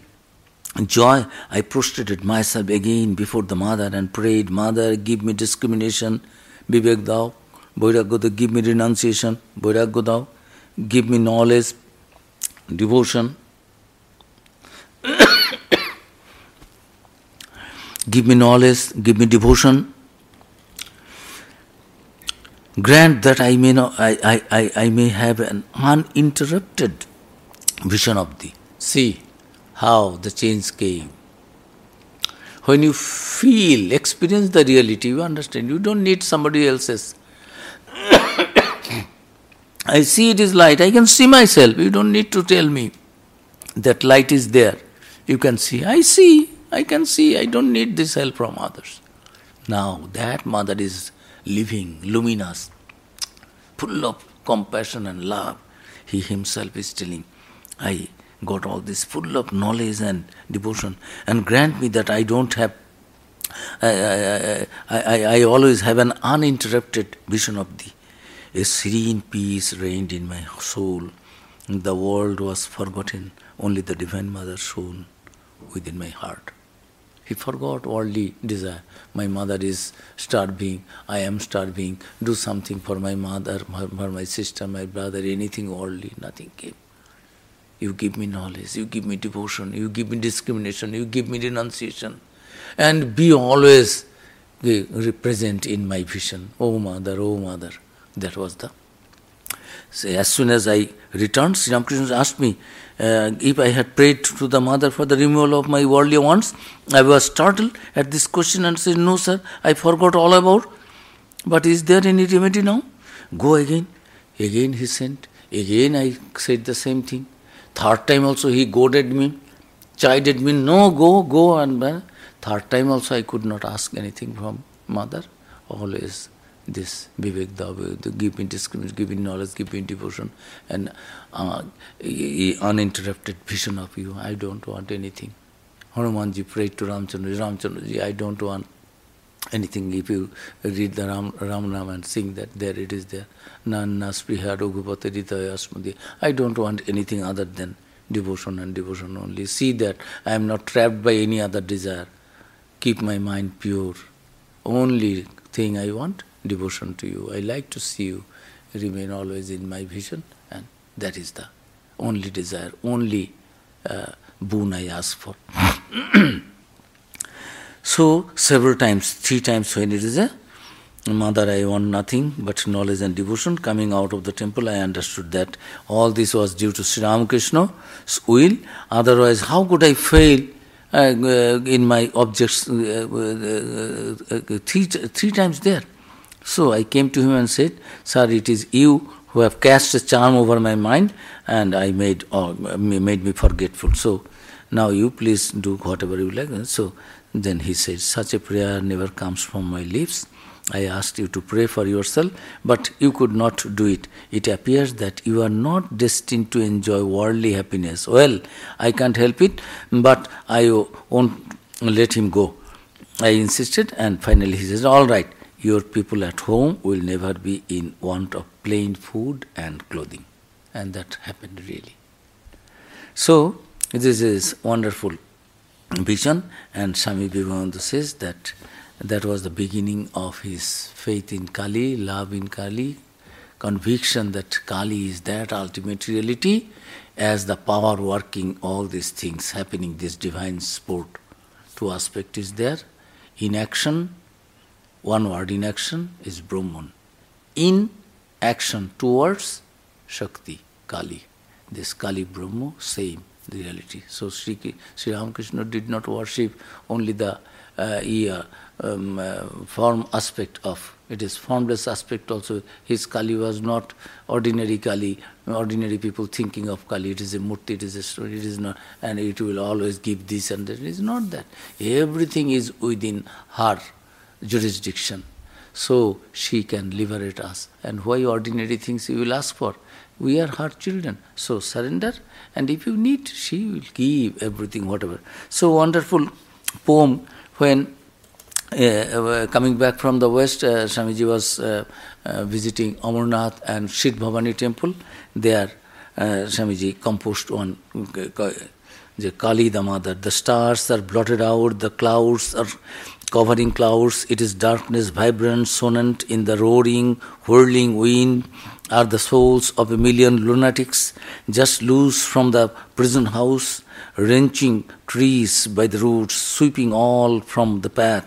joy, I prostrated myself again before the mother and prayed, Mother, give me discrimination, Vivek thou, Vairagya give me renunciation, thou, give me knowledge, devotion. give me knowledge, give me devotion. Grant that I may, not, I, I, I, I may have an uninterrupted vision of thee. See, how the change came. When you feel, experience the reality, you understand. You don't need somebody else's. I see it is light. I can see myself. You don't need to tell me that light is there. You can see. I see. I can see. I don't need this help from others. Now that mother is living, luminous, full of compassion and love. He himself is telling, I got all this full of knowledge and devotion, and grant me that I don't have. I, I, I, I always have an uninterrupted vision of thee. A serene peace reigned in my soul. The world was forgotten, only the Divine Mother shone within my heart. He forgot worldly desire. My mother is starving, I am starving, do something for my mother, for my sister, my brother, anything worldly, nothing came. You give me knowledge, you give me devotion, you give me discrimination, you give me renunciation. And be always present in my vision. Oh mother, oh mother. That was the. So as soon as I returned, Sri Ramakrishna asked me uh, if I had prayed to the mother for the removal of my worldly wants. I was startled at this question and said, No, sir, I forgot all about. But is there any remedy now? Go again. Again he sent. Again I said the same thing. Third time also he goaded me, chided me, no, go, go. And uh, third time also I could not ask anything from mother. Always this Vivek Dave, give me discrimination, give me knowledge, give me devotion, and uh, uninterrupted vision of you. I don't want anything. Hanumanji prayed to Ramchandra, Ramchandraji, I don't want anything. If you read the Ram, Ram Nam and sing that, there it is there. Nanna Spriha Raghupati I don't want anything other than devotion and devotion only. See that I am not trapped by any other desire. Keep my mind pure. Only thing I want, devotion to you. I like to see you remain always in my vision, and that is the only desire, only uh, boon I ask for. so, several times, three times when it is a Mother, I want nothing but knowledge and devotion. Coming out of the temple, I understood that all this was due to Sri Ramakrishna's will. Otherwise, how could I fail uh, uh, in my objects uh, uh, uh, three, three times there? So I came to him and said, Sir, it is you who have cast a charm over my mind and I made, made me forgetful. So now you please do whatever you like. So then he said, Such a prayer never comes from my lips. I asked you to pray for yourself, but you could not do it. It appears that you are not destined to enjoy worldly happiness. Well, I can't help it, but I won't let him go. I insisted, and finally he says, All right, your people at home will never be in want of plain food and clothing. And that happened really. So, this is wonderful vision, and Swami Vivekananda says that that was the beginning of his faith in Kali, love in Kali, conviction that Kali is that ultimate reality as the power working all these things happening, this divine sport. Two aspect is there. In action, one word in action is Brahman. In action towards Shakti, Kali. This Kali Brahma, same reality. So Sri, Sri Ramakrishna did not worship only the uh, um, uh, form aspect of it is formless aspect also. His Kali was not ordinary Kali, ordinary people thinking of Kali. It is a murti, it is a story, it is not, and it will always give this and that. It is not that. Everything is within her jurisdiction. So she can liberate us. And why ordinary things you will ask for? We are her children. So surrender, and if you need, she will give everything, whatever. So wonderful poem when uh, coming back from the west, uh, Swamiji was uh, uh, visiting Amarnath and Kshir Bhavani temple. There, uh, Swamiji composed one, the Kali the mother. The stars are blotted out, the clouds are covering clouds. It is darkness, vibrant, sonant in the roaring, whirling wind. Are the souls of a million lunatics just loose from the prison house, wrenching trees by the roots, sweeping all from the path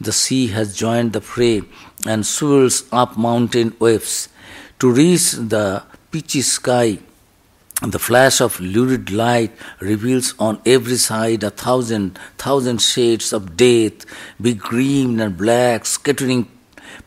the sea has joined the fray and swirls up mountain waves. To reach the pitchy sky, the flash of lurid light reveals on every side a thousand, thousand shades of death, big green and black, scattering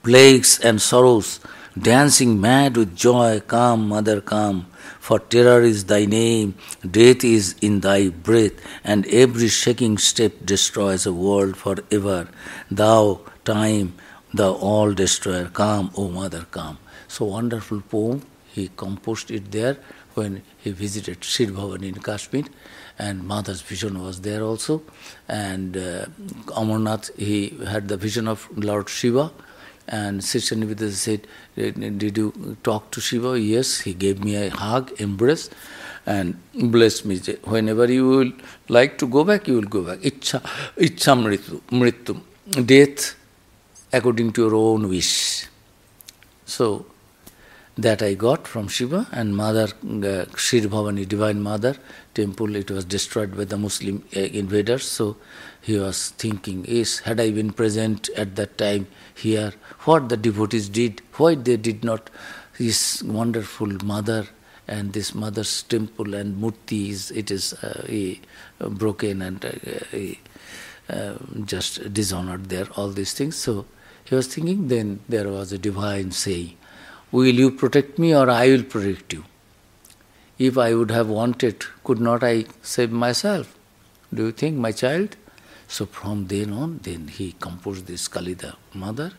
plagues and sorrows, dancing mad with joy. Come, mother, come. For terror is thy name, death is in thy breath, and every shaking step destroys a world forever. Thou, time, thou all destroyer, come, O mother, come. So wonderful poem. He composed it there when he visited Shri Bhavan in Kashmir, and mother's vision was there also. And uh, Amarnath, he had the vision of Lord Shiva and Sister said, Did you talk to Shiva? Yes, he gave me a hug, embrace, and blessed me. Whenever you will like to go back, you will go back. Icha, icha mritu. Death according to your own wish. So, that I got from Shiva and Mother, uh, Shri Bhavani, Divine Mother temple, it was destroyed by the Muslim uh, invaders. So he was thinking, is had I been present at that time here, what the devotees did, why they did not, this wonderful mother and this mother's temple and murti is, it is uh, a broken and a, uh, just dishonored there, all these things. So he was thinking, then there was a divine saying, Will you protect me or I will protect you? If I would have wanted, could not I save myself? Do you think, my child? So from then on, then he composed this Kali the mother,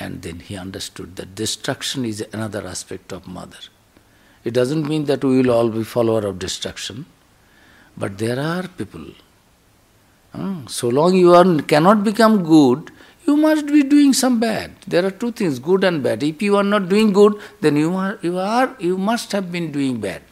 and then he understood that destruction is another aspect of mother. It doesn't mean that we will all be follower of destruction, but there are people. Hmm, so long you are, cannot become good, you must be doing some bad. There are two things, good and bad. If you are not doing good, then you are, you are, you must have been doing bad.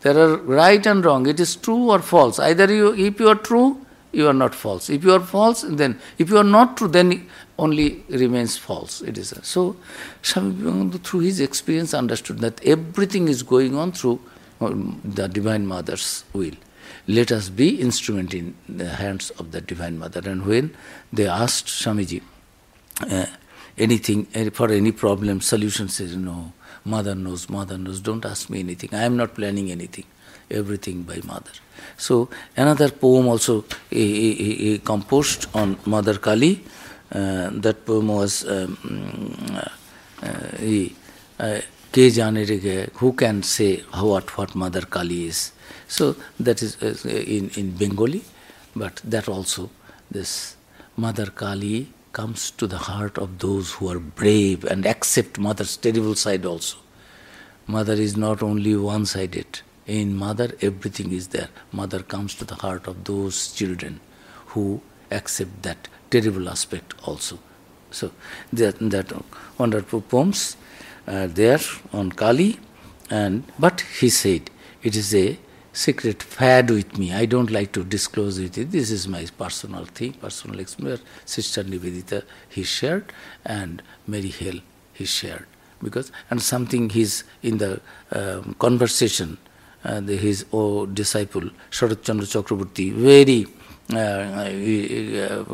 There are right and wrong. It is true or false. Either you, if you are true, you are not false. If you are false, then if you are not true, then only remains false. It is so. Swami through his experience, understood that everything is going on through um, the Divine Mother's will let us be instrument in the hands of the Divine Mother. And when they asked Swamiji uh, anything for any problem, solution says, no, Mother knows, Mother knows, don't ask me anything. I am not planning anything. Everything by Mother. So another poem also he, he, composed on Mother Kali. Uh, that poem was um, uh, he, uh, who can say what, what Mother Kali is? So that is uh, in, in Bengali, but that also, this Mother Kali comes to the heart of those who are brave and accept Mother's terrible side also. Mother is not only one sided. In Mother, everything is there. Mother comes to the heart of those children who accept that terrible aspect also. So, that, that wonderful poems there on Kali, and but he said it is a secret fad with me. I don't like to disclose with it. This is my personal thing, personal experience. Sister Nivedita he shared and Mary Hale, he shared because and something he's in the um, conversation. Uh, the, his oh, disciple Sharat Chandra Chakraborty very uh, we, uh,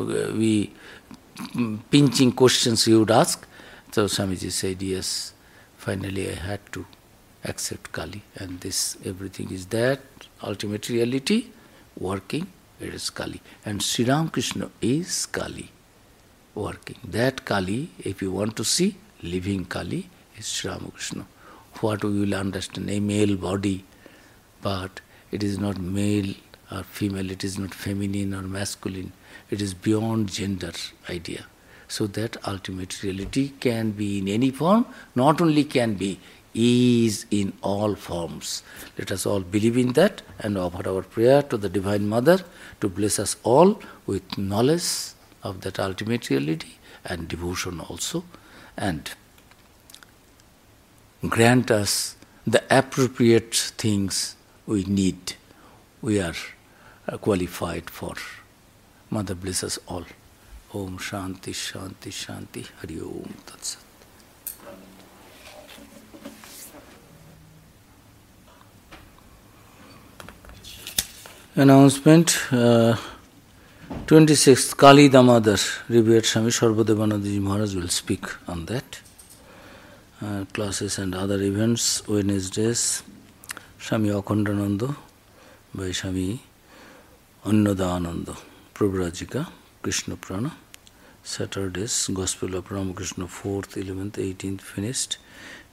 we mm, pinching questions he would ask. So Swamiji said, yes, finally I had to accept Kali and this everything is that ultimate reality working, it is Kali. And Sri Ramakrishna is Kali working. That Kali, if you want to see, living Kali is Sri Ramakrishna. What we will understand, a male body, but it is not male or female, it is not feminine or masculine, it is beyond gender idea. So that ultimate reality can be in any form, not only can be, is in all forms. Let us all believe in that and offer our prayer to the Divine Mother to bless us all with knowledge of that ultimate reality and devotion also, and grant us the appropriate things we need. We are uh, qualified for. Mother bless us all. Om Shanti Shanti Shanti Hari Om announcement twenty six Kali দামাদার রিবিয়ার Swami Sarvadevanandaji Maharaj will speak on that classes and other events Wednesdays Swami Akhandananda বা Swami Annadananda Pravrajika Krishnaprana Saturdays gospel of Ramakrishna fourth eleventh eighteenth ফিনিস্ট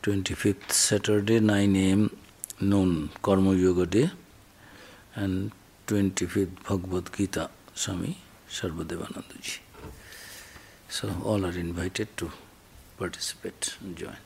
twenty fifth Saturday nine AM known Karmayoga day and twenty fifth Bhagavad Gita Swami Sarvadevananda ji so all are invited to participate join